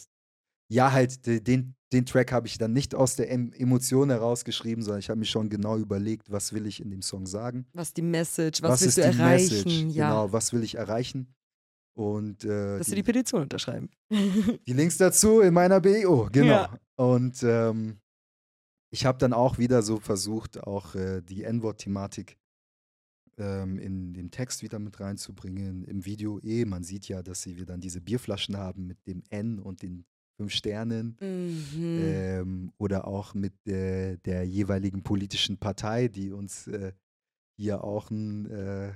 ja, halt, den, den Track habe ich dann nicht aus der Emotion herausgeschrieben, sondern ich habe mir schon genau überlegt, was will ich in dem Song sagen. Was die Message, was, was willst du erreichen? Message, ja. Genau, was will ich erreichen? Und, äh, Dass die, wir die Petition unterschreiben. Die Links dazu in meiner BEO, genau. Ja. Und ähm, ich habe dann auch wieder so versucht, auch äh, die N-Wort-Thematik ähm, in den Text wieder mit reinzubringen. Im Video eh, man sieht ja, dass sie wir dann diese Bierflaschen haben mit dem N und den fünf Sternen. Mhm. Ähm, oder auch mit äh, der jeweiligen politischen Partei, die uns äh, hier auch ein, äh,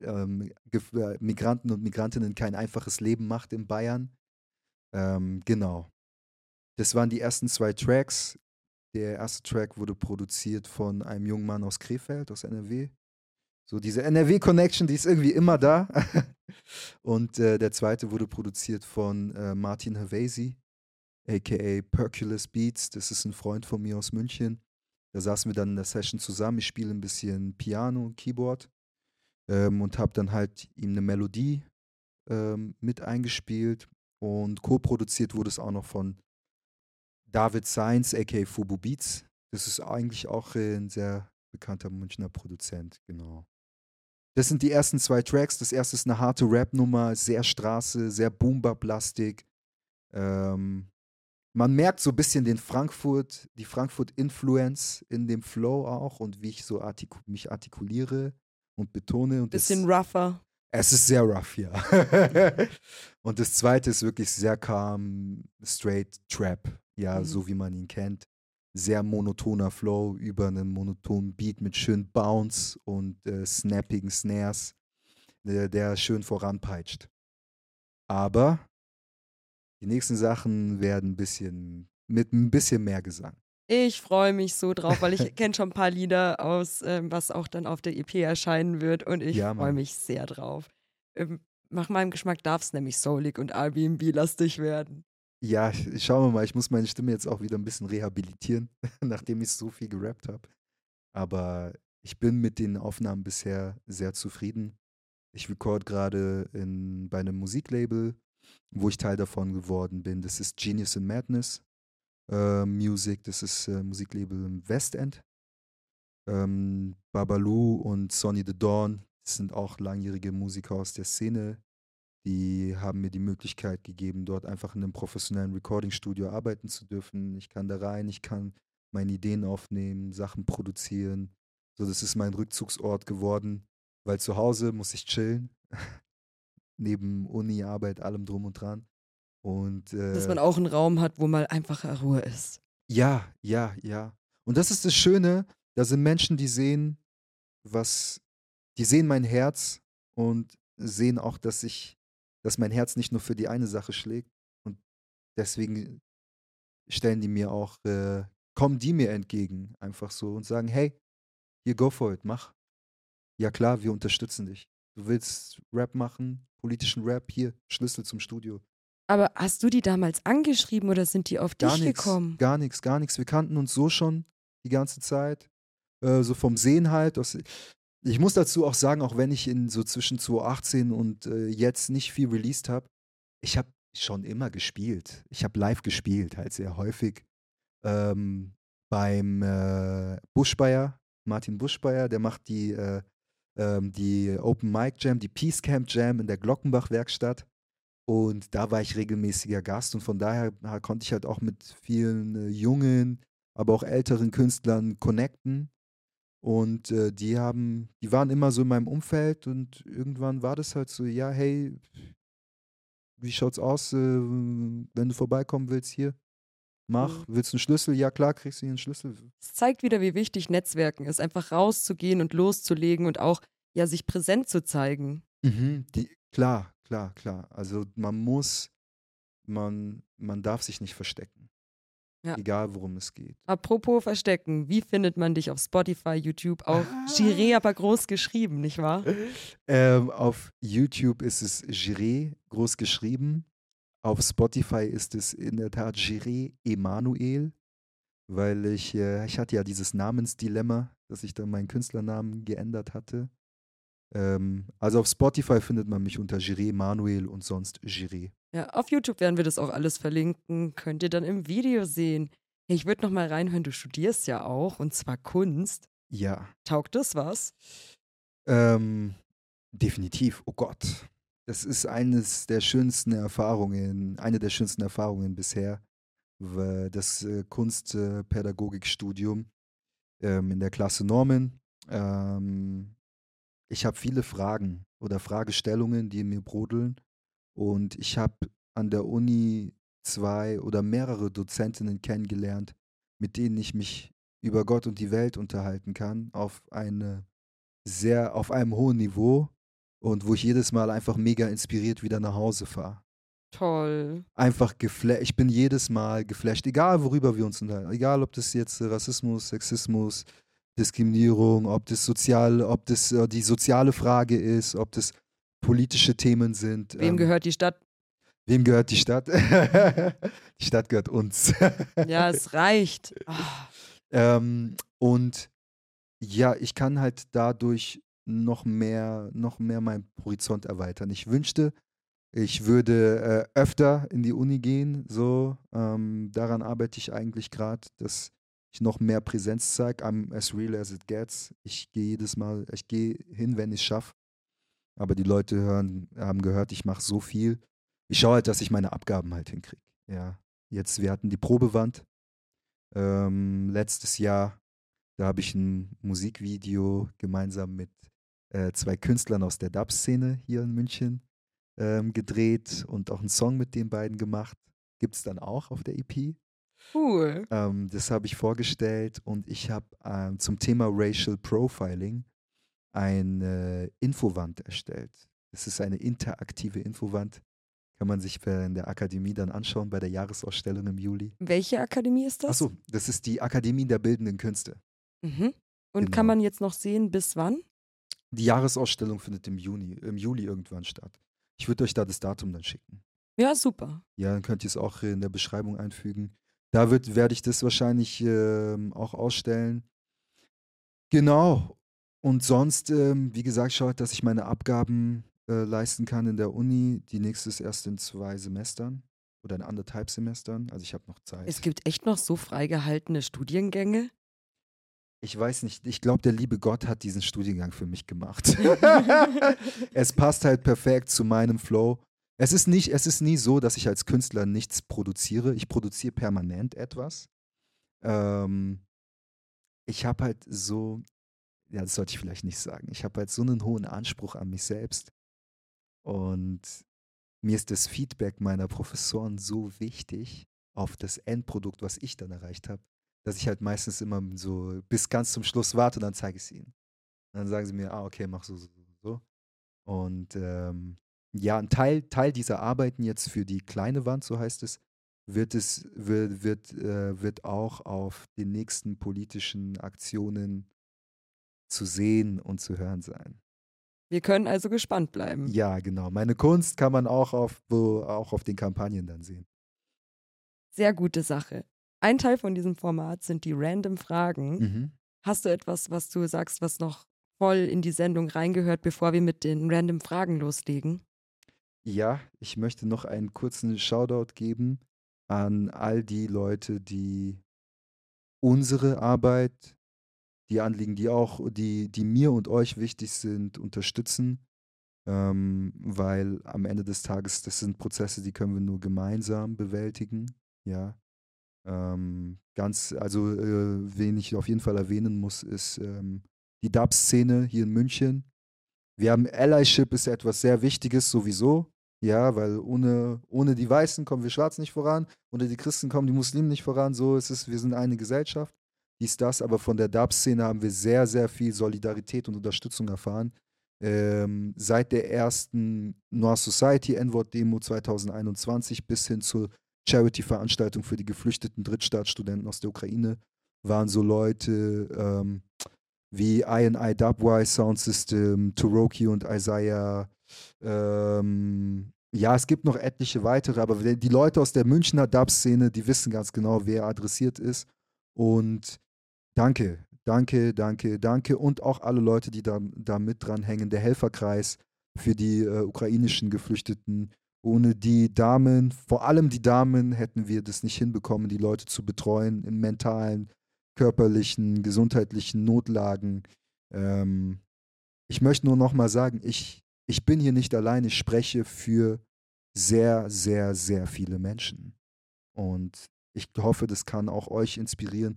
ähm, äh, Migranten und Migrantinnen kein einfaches Leben macht in Bayern. Ähm, genau. Das waren die ersten zwei Tracks. Der erste Track wurde produziert von einem jungen Mann aus Krefeld, aus NRW. So diese NRW-Connection, die ist irgendwie immer da. Und äh, der zweite wurde produziert von äh, Martin Havasi, aka Perculus Beats. Das ist ein Freund von mir aus München. Da saßen wir dann in der Session zusammen. Ich spiele ein bisschen Piano und Keyboard ähm, und habe dann halt ihm eine Melodie ähm, mit eingespielt. Und co-produziert wurde es auch noch von David Sainz, aka Fubu Beats. Das ist eigentlich auch ein sehr bekannter Münchner Produzent, genau. Das sind die ersten zwei Tracks. Das erste ist eine harte Rap-Nummer, sehr Straße, sehr Boombap-lastig. Ähm, man merkt so ein bisschen den Frankfurt, die Frankfurt-Influence in dem Flow auch und wie ich so artiku mich artikuliere und betone. Und bisschen das, rougher. Es ist sehr rough, ja. und das zweite ist wirklich sehr calm, straight Trap, ja, mhm. so wie man ihn kennt. Sehr monotoner Flow über einen monotonen Beat mit schön Bounce und äh, snappigen Snares, der, der schön voranpeitscht. Aber die nächsten Sachen werden ein bisschen mit ein bisschen mehr Gesang. Ich freue mich so drauf, weil ich kenne schon ein paar Lieder aus, ähm, was auch dann auf der EP erscheinen wird und ich ja, freue mich sehr drauf. Ähm, nach meinem Geschmack darf es nämlich soulig und Airbnb-lastig werden. Ja, schauen wir mal, ich muss meine Stimme jetzt auch wieder ein bisschen rehabilitieren, nachdem ich so viel gerappt habe. Aber ich bin mit den Aufnahmen bisher sehr zufrieden. Ich record gerade bei einem Musiklabel, wo ich Teil davon geworden bin. Das ist Genius in Madness äh, Music, das ist äh, Musiklabel im Westend. Ähm, Babalu und Sonny the Dawn, sind auch langjährige Musiker aus der Szene. Die haben mir die Möglichkeit gegeben, dort einfach in einem professionellen Recording-Studio arbeiten zu dürfen. Ich kann da rein, ich kann meine Ideen aufnehmen, Sachen produzieren. So, das ist mein Rückzugsort geworden, weil zu Hause muss ich chillen. Neben Uni, Arbeit, allem drum und dran. Und, äh, Dass man auch einen Raum hat, wo mal einfache Ruhe ist. Ja, ja, ja. Und das ist das Schöne, da sind Menschen, die sehen, was, die sehen mein Herz und sehen auch, dass ich, dass mein Herz nicht nur für die eine Sache schlägt. Und deswegen stellen die mir auch, äh, kommen die mir entgegen, einfach so und sagen, hey, hier go for it, mach. Ja klar, wir unterstützen dich. Du willst Rap machen, politischen Rap, hier, Schlüssel zum Studio. Aber hast du die damals angeschrieben oder sind die auf gar dich nix, gekommen? Gar nichts, gar nichts. Wir kannten uns so schon die ganze Zeit. Äh, so vom Sehen halt. Aus, ich muss dazu auch sagen, auch wenn ich in so zwischen 2018 und äh, jetzt nicht viel released habe, ich habe schon immer gespielt. Ich habe live gespielt, halt sehr häufig. Ähm, beim äh, Buschbayer, Martin Buschbayer, der macht die, äh, ähm, die Open Mic Jam, die Peace Camp Jam in der Glockenbach-Werkstatt. Und da war ich regelmäßiger Gast und von daher konnte ich halt auch mit vielen äh, jungen, aber auch älteren Künstlern connecten. Und äh, die haben, die waren immer so in meinem Umfeld und irgendwann war das halt so, ja, hey, wie schaut's aus, äh, wenn du vorbeikommen willst hier? Mach, mhm. willst du einen Schlüssel? Ja, klar, kriegst du hier einen Schlüssel. Es zeigt wieder, wie wichtig Netzwerken ist, einfach rauszugehen und loszulegen und auch ja sich präsent zu zeigen. Mhm, die, klar, klar, klar. Also man muss, man, man darf sich nicht verstecken. Ja. Egal, worum es geht. Apropos Verstecken, wie findet man dich auf Spotify, YouTube? Auch ah. aber groß geschrieben, nicht wahr? Ähm, auf YouTube ist es Giré groß geschrieben. Auf Spotify ist es in der Tat Giré Emanuel, weil ich, äh, ich hatte ja dieses Namensdilemma, dass ich dann meinen Künstlernamen geändert hatte. Ähm, also auf Spotify findet man mich unter Giré Manuel und sonst Giré. Ja, auf YouTube werden wir das auch alles verlinken. Könnt ihr dann im Video sehen. Ich würde noch mal reinhören, du studierst ja auch und zwar Kunst. Ja. Taugt das was? Ähm, definitiv. Oh Gott. Das ist eines der schönsten Erfahrungen, eine der schönsten Erfahrungen bisher. Das äh, Kunstpädagogikstudium ähm, in der Klasse Norman. Ähm, ich habe viele Fragen oder Fragestellungen, die in mir brodeln. Und ich habe an der Uni zwei oder mehrere Dozentinnen kennengelernt, mit denen ich mich über Gott und die Welt unterhalten kann, auf eine sehr, auf einem hohen Niveau und wo ich jedes Mal einfach mega inspiriert wieder nach Hause fahre. Toll. Einfach geflasht. Ich bin jedes Mal geflasht, egal worüber wir uns unterhalten. Egal, ob das jetzt Rassismus, Sexismus, Diskriminierung, ob das sozial, ob das äh, die soziale Frage ist, ob das politische Themen sind. Wem ähm, gehört die Stadt? Wem gehört die Stadt? die Stadt gehört uns. ja, es reicht. Oh. Ähm, und ja, ich kann halt dadurch noch mehr, noch mehr meinen Horizont erweitern. Ich wünschte, ich würde äh, öfter in die Uni gehen. So, ähm, daran arbeite ich eigentlich gerade, dass ich noch mehr Präsenz zeige. I'm as real as it gets. Ich gehe jedes Mal, ich gehe hin, wenn ich es schaffe. Aber die Leute hören, haben gehört, ich mache so viel. Ich schaue halt, dass ich meine Abgaben halt hinkriege. Ja. Jetzt, wir hatten die Probewand ähm, letztes Jahr. Da habe ich ein Musikvideo gemeinsam mit äh, zwei Künstlern aus der Dub-Szene hier in München ähm, gedreht und auch einen Song mit den beiden gemacht. Gibt es dann auch auf der EP. Cool. Ähm, das habe ich vorgestellt und ich habe ähm, zum Thema Racial Profiling eine Infowand erstellt. Das ist eine interaktive Infowand. Kann man sich in der Akademie dann anschauen bei der Jahresausstellung im Juli. Welche Akademie ist das? Achso, das ist die Akademie der Bildenden Künste. Mhm. Und genau. kann man jetzt noch sehen, bis wann? Die Jahresausstellung findet im Juni, im Juli irgendwann statt. Ich würde euch da das Datum dann schicken. Ja, super. Ja, dann könnt ihr es auch in der Beschreibung einfügen. Da wird, werde ich das wahrscheinlich äh, auch ausstellen. Genau. Und sonst, ähm, wie gesagt, schaut, dass ich meine Abgaben äh, leisten kann in der Uni. Die nächste ist erst in zwei Semestern oder in anderthalb Semestern. Also ich habe noch Zeit. Es gibt echt noch so freigehaltene Studiengänge? Ich weiß nicht, ich glaube, der liebe Gott hat diesen Studiengang für mich gemacht. es passt halt perfekt zu meinem Flow. Es ist, nicht, es ist nie so, dass ich als Künstler nichts produziere. Ich produziere permanent etwas. Ähm, ich habe halt so, ja, das sollte ich vielleicht nicht sagen. Ich habe halt so einen hohen Anspruch an mich selbst. Und mir ist das Feedback meiner Professoren so wichtig auf das Endprodukt, was ich dann erreicht habe, dass ich halt meistens immer so bis ganz zum Schluss warte und dann zeige ich es ihnen. Und dann sagen sie mir, ah, okay, mach so, so, so. Und ähm, ja, ein Teil, Teil dieser Arbeiten jetzt für die kleine Wand, so heißt es, wird es, wird, wird, äh, wird auch auf den nächsten politischen Aktionen zu sehen und zu hören sein. Wir können also gespannt bleiben. Ja, genau. Meine Kunst kann man auch auf, auch auf den Kampagnen dann sehen. Sehr gute Sache. Ein Teil von diesem Format sind die random Fragen. Mhm. Hast du etwas, was du sagst, was noch voll in die Sendung reingehört, bevor wir mit den random Fragen loslegen? Ja, ich möchte noch einen kurzen Shoutout geben an all die Leute, die unsere Arbeit, die Anliegen, die auch, die, die mir und euch wichtig sind, unterstützen. Ähm, weil am Ende des Tages, das sind Prozesse, die können wir nur gemeinsam bewältigen. Ja. Ähm, ganz, also äh, wen ich auf jeden Fall erwähnen muss, ist ähm, die Dub-Szene hier in München. Wir haben Allyship ist etwas sehr Wichtiges sowieso. Ja, weil ohne, ohne die Weißen kommen wir Schwarzen nicht voran, ohne die Christen kommen die Muslimen nicht voran. So ist es, wir sind eine Gesellschaft, dies, das, aber von der Dub-Szene haben wir sehr, sehr viel Solidarität und Unterstützung erfahren. Ähm, seit der ersten Noir Society N-Wort-Demo 2021 bis hin zur Charity-Veranstaltung für die geflüchteten Drittstaatsstudenten aus der Ukraine waren so Leute ähm, wie INI Dubwise Sound System, Toroki und Isaiah. Ähm, ja, es gibt noch etliche weitere, aber die Leute aus der Münchner Dub-Szene, die wissen ganz genau, wer adressiert ist. Und danke, danke, danke, danke. Und auch alle Leute, die da, da mit dran hängen. Der Helferkreis für die äh, ukrainischen Geflüchteten. Ohne die Damen, vor allem die Damen, hätten wir das nicht hinbekommen, die Leute zu betreuen im mentalen, körperlichen, gesundheitlichen Notlagen. Ähm, ich möchte nur noch mal sagen, ich, ich bin hier nicht allein, ich spreche für sehr, sehr, sehr viele Menschen. Und ich hoffe, das kann auch euch inspirieren,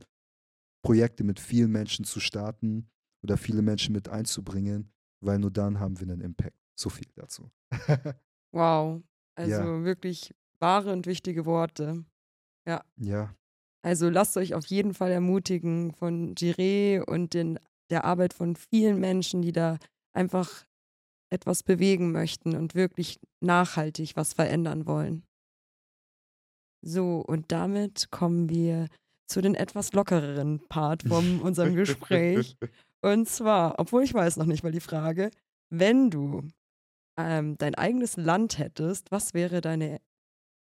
Projekte mit vielen Menschen zu starten oder viele Menschen mit einzubringen, weil nur dann haben wir einen Impact. So viel dazu. wow. Also ja. wirklich wahre und wichtige Worte. Ja. Ja. Also lasst euch auf jeden Fall ermutigen von Jiré und den, der Arbeit von vielen Menschen, die da einfach etwas bewegen möchten und wirklich nachhaltig was verändern wollen. So, und damit kommen wir zu den etwas lockereren Part von unserem Gespräch. und zwar, obwohl ich weiß noch nicht mal die Frage, wenn du ähm, dein eigenes Land hättest, was wäre deine,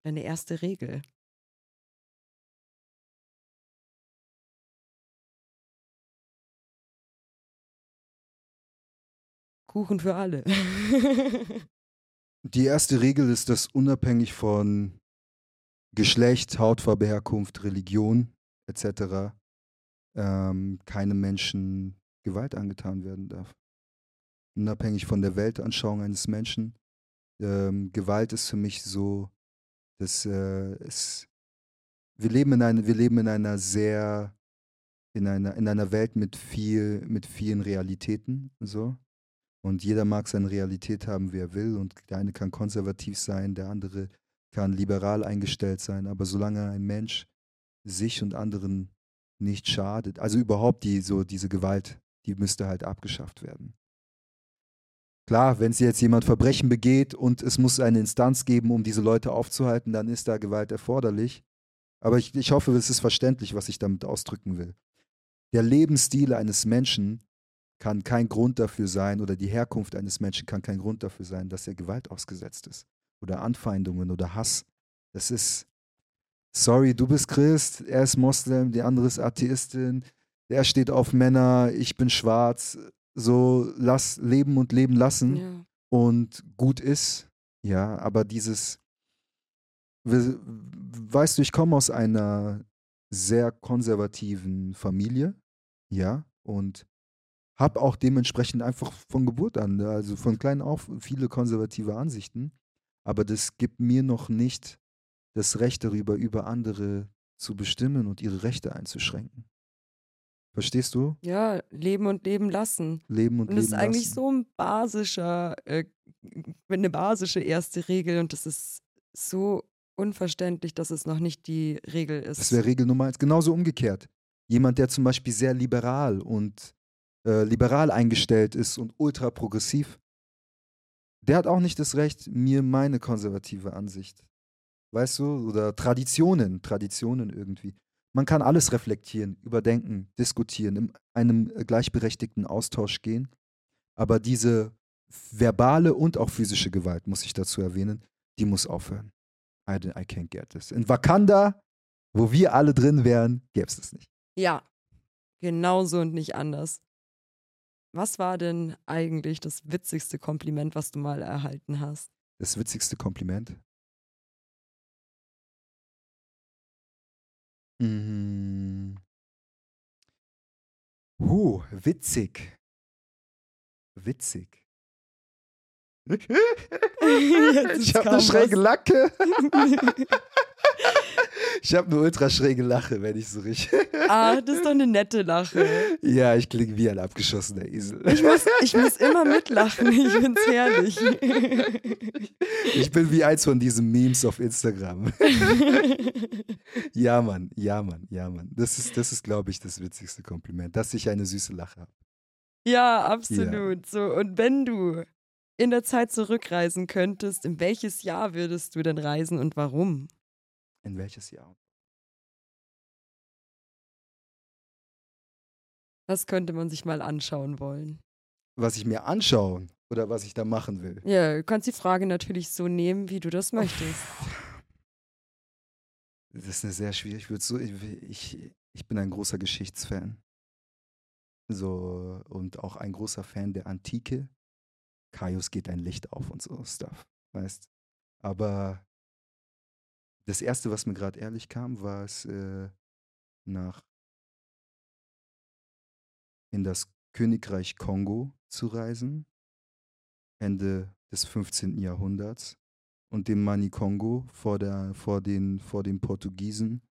deine erste Regel? Kuchen für alle. Die erste Regel ist, dass unabhängig von Geschlecht, Hautfarbe, Herkunft, Religion etc. Ähm, keinem Menschen Gewalt angetan werden darf. Unabhängig von der Weltanschauung eines Menschen. Ähm, Gewalt ist für mich so, dass äh, es, wir leben in einer, wir leben in einer sehr, in einer, in einer Welt mit viel, mit vielen Realitäten. So. Und jeder mag seine Realität haben, wie er will. Und der eine kann konservativ sein, der andere kann liberal eingestellt sein. Aber solange ein Mensch sich und anderen nicht schadet, also überhaupt die, so diese Gewalt, die müsste halt abgeschafft werden. Klar, wenn jetzt jemand Verbrechen begeht und es muss eine Instanz geben, um diese Leute aufzuhalten, dann ist da Gewalt erforderlich. Aber ich, ich hoffe, es ist verständlich, was ich damit ausdrücken will. Der Lebensstil eines Menschen kann kein Grund dafür sein oder die Herkunft eines Menschen kann kein Grund dafür sein, dass er Gewalt ausgesetzt ist oder Anfeindungen oder Hass. Das ist, sorry, du bist Christ, er ist Moslem, die andere ist Atheistin, er steht auf Männer, ich bin schwarz, so lass leben und leben lassen ja. und gut ist, ja, aber dieses, weißt du, ich komme aus einer sehr konservativen Familie, ja, und habe auch dementsprechend einfach von Geburt an, also von klein auf viele konservative Ansichten. Aber das gibt mir noch nicht das Recht darüber, über andere zu bestimmen und ihre Rechte einzuschränken. Verstehst du? Ja, leben und leben lassen. Leben und, und leben lassen. Und das ist eigentlich so ein basischer, äh, eine basische erste Regel und das ist so unverständlich, dass es noch nicht die Regel ist. Das wäre Regel Nummer eins. Genauso umgekehrt. Jemand, der zum Beispiel sehr liberal und äh, liberal eingestellt ist und ultra progressiv, der hat auch nicht das Recht, mir meine konservative Ansicht, weißt du, oder Traditionen, Traditionen irgendwie. Man kann alles reflektieren, überdenken, diskutieren, in einem gleichberechtigten Austausch gehen. Aber diese verbale und auch physische Gewalt, muss ich dazu erwähnen, die muss aufhören. I, I can't get this. In Wakanda, wo wir alle drin wären, gäbe es das nicht. Ja, genauso und nicht anders. Was war denn eigentlich das witzigste Kompliment, was du mal erhalten hast? Das witzigste Kompliment? Mhm. Huh, witzig. Witzig. ich habe eine schräge Lacke. Ich habe eine ultra schräge Lache, wenn ich so richtig. Ah, das ist doch eine nette Lache. Ja, ich klinge wie ein abgeschossener Esel. Ich muss, ich muss immer mitlachen. Ich find's herrlich. Ich bin wie eins von diesen Memes auf Instagram. Ja, Mann, ja, Mann, ja, Mann. Das ist, das ist glaube ich, das witzigste Kompliment, dass ich eine süße Lache habe. Ja, absolut. So, und wenn du in der Zeit zurückreisen könntest, in welches Jahr würdest du denn reisen und warum? In welches Jahr? Das könnte man sich mal anschauen wollen. Was ich mir anschaue oder was ich da machen will. Ja, du kannst die Frage natürlich so nehmen, wie du das möchtest. Das ist eine sehr schwierige. Ich, so, ich, ich bin ein großer Geschichtsfan. So, und auch ein großer Fan der Antike. Kaius geht ein Licht auf und so Stuff. Weißt Aber das erste, was mir gerade ehrlich kam, war es äh, nach in das Königreich Kongo zu reisen, Ende des 15. Jahrhunderts, und dem Mani Kongo vor, der, vor, den, vor den Portugiesen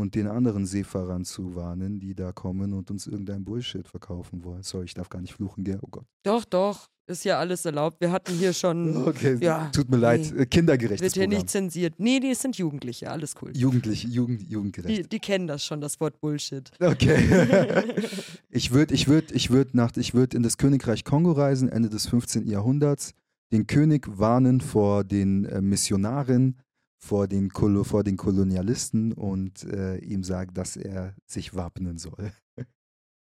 und den anderen Seefahrern zu warnen, die da kommen und uns irgendein Bullshit verkaufen wollen. Sorry, ich darf gar nicht fluchen, gell? Oh Gott. Doch, doch, ist ja alles erlaubt. Wir hatten hier schon. Okay, Ja, tut mir leid. nee. Kindergerechtes Wird hier Programm. nicht zensiert. Nee, die sind Jugendliche, alles cool. Jugendlich, Jugend, Die, jugendgerecht. die kennen das schon, das Wort Bullshit. Okay. ich würde ich würd, ich würd nach, ich würd in das Königreich Kongo reisen, Ende des 15. Jahrhunderts, den König warnen vor den äh, Missionaren, vor den, Kolo, vor den Kolonialisten und äh, ihm sagen, dass er sich wappnen soll.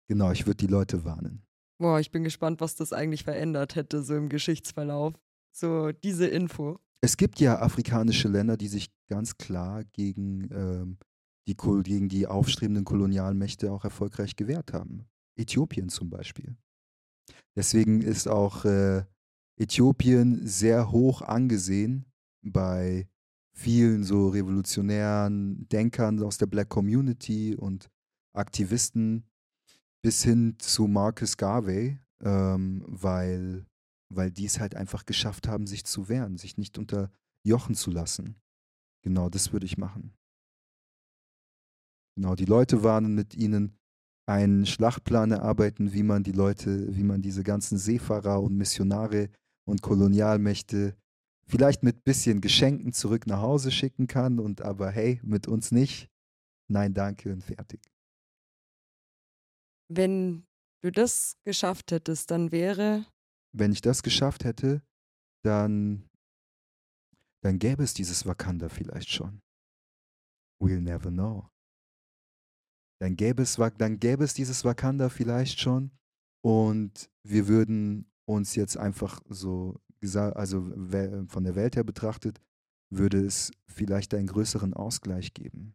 genau, ich würde die Leute warnen. Boah, ich bin gespannt, was das eigentlich verändert hätte, so im Geschichtsverlauf. So, diese Info. Es gibt ja afrikanische Länder, die sich ganz klar gegen, ähm, die, gegen die aufstrebenden Kolonialmächte auch erfolgreich gewehrt haben. Äthiopien zum Beispiel. Deswegen ist auch äh, Äthiopien sehr hoch angesehen bei vielen so revolutionären Denkern aus der Black Community und Aktivisten bis hin zu Marcus Garvey, ähm, weil, weil die es halt einfach geschafft haben, sich zu wehren, sich nicht unterjochen zu lassen. Genau, das würde ich machen. Genau, die Leute warnen mit ihnen, einen Schlachtplan erarbeiten, wie man die Leute, wie man diese ganzen Seefahrer und Missionare und Kolonialmächte vielleicht mit bisschen Geschenken zurück nach Hause schicken kann und aber hey, mit uns nicht. Nein, danke und fertig. Wenn du das geschafft hättest, dann wäre. Wenn ich das geschafft hätte, dann, dann gäbe es dieses Wakanda vielleicht schon. We'll never know. Dann gäbe es, dann gäbe es dieses Wakanda vielleicht schon und wir würden uns jetzt einfach so gesagt, also von der Welt her betrachtet, würde es vielleicht einen größeren Ausgleich geben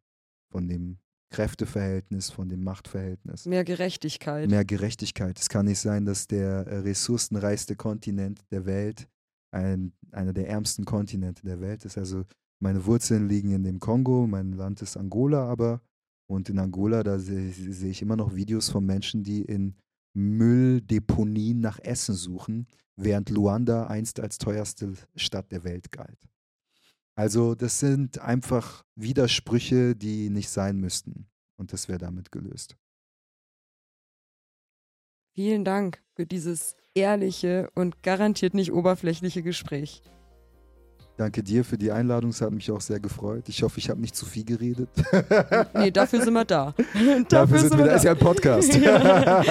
von dem Kräfteverhältnis, von dem Machtverhältnis. Mehr Gerechtigkeit. Mehr Gerechtigkeit. Es kann nicht sein, dass der äh, ressourcenreichste Kontinent der Welt ein, einer der ärmsten Kontinente der Welt ist. Also meine Wurzeln liegen in dem Kongo, mein Land ist Angola aber. Und in Angola, da sehe sehe ich immer noch Videos von Menschen, die in Mülldeponien nach Essen suchen, während Luanda einst als teuerste Stadt der Welt galt. Also das sind einfach Widersprüche, die nicht sein müssten. Und das wäre damit gelöst. Vielen Dank für dieses ehrliche und garantiert nicht oberflächliche Gespräch. Danke dir für die Einladung, es hat mich auch sehr gefreut. Ich hoffe, ich habe nicht zu viel geredet. Nee, dafür sind wir da. Dafür sind wir da, ist ja ein Podcast. Ja.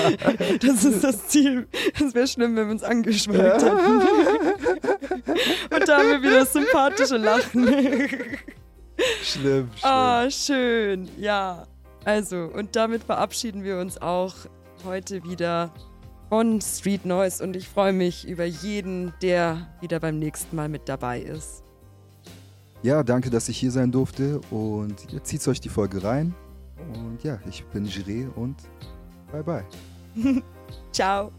Das ist das Ziel. Es wäre schlimm, wenn wir uns angeschwollen hätten. Und da haben wir wieder das sympathische Lachen. schlimm, schlimm. Ah, schön. Ja. Also, und damit verabschieden wir uns auch heute wieder von Street Noise und ich freue mich über jeden, der wieder beim nächsten Mal mit dabei ist. Ja, danke, dass ich hier sein durfte und jetzt zieht euch die Folge rein. Und ja, ich bin Jiré und bye bye. Ciao.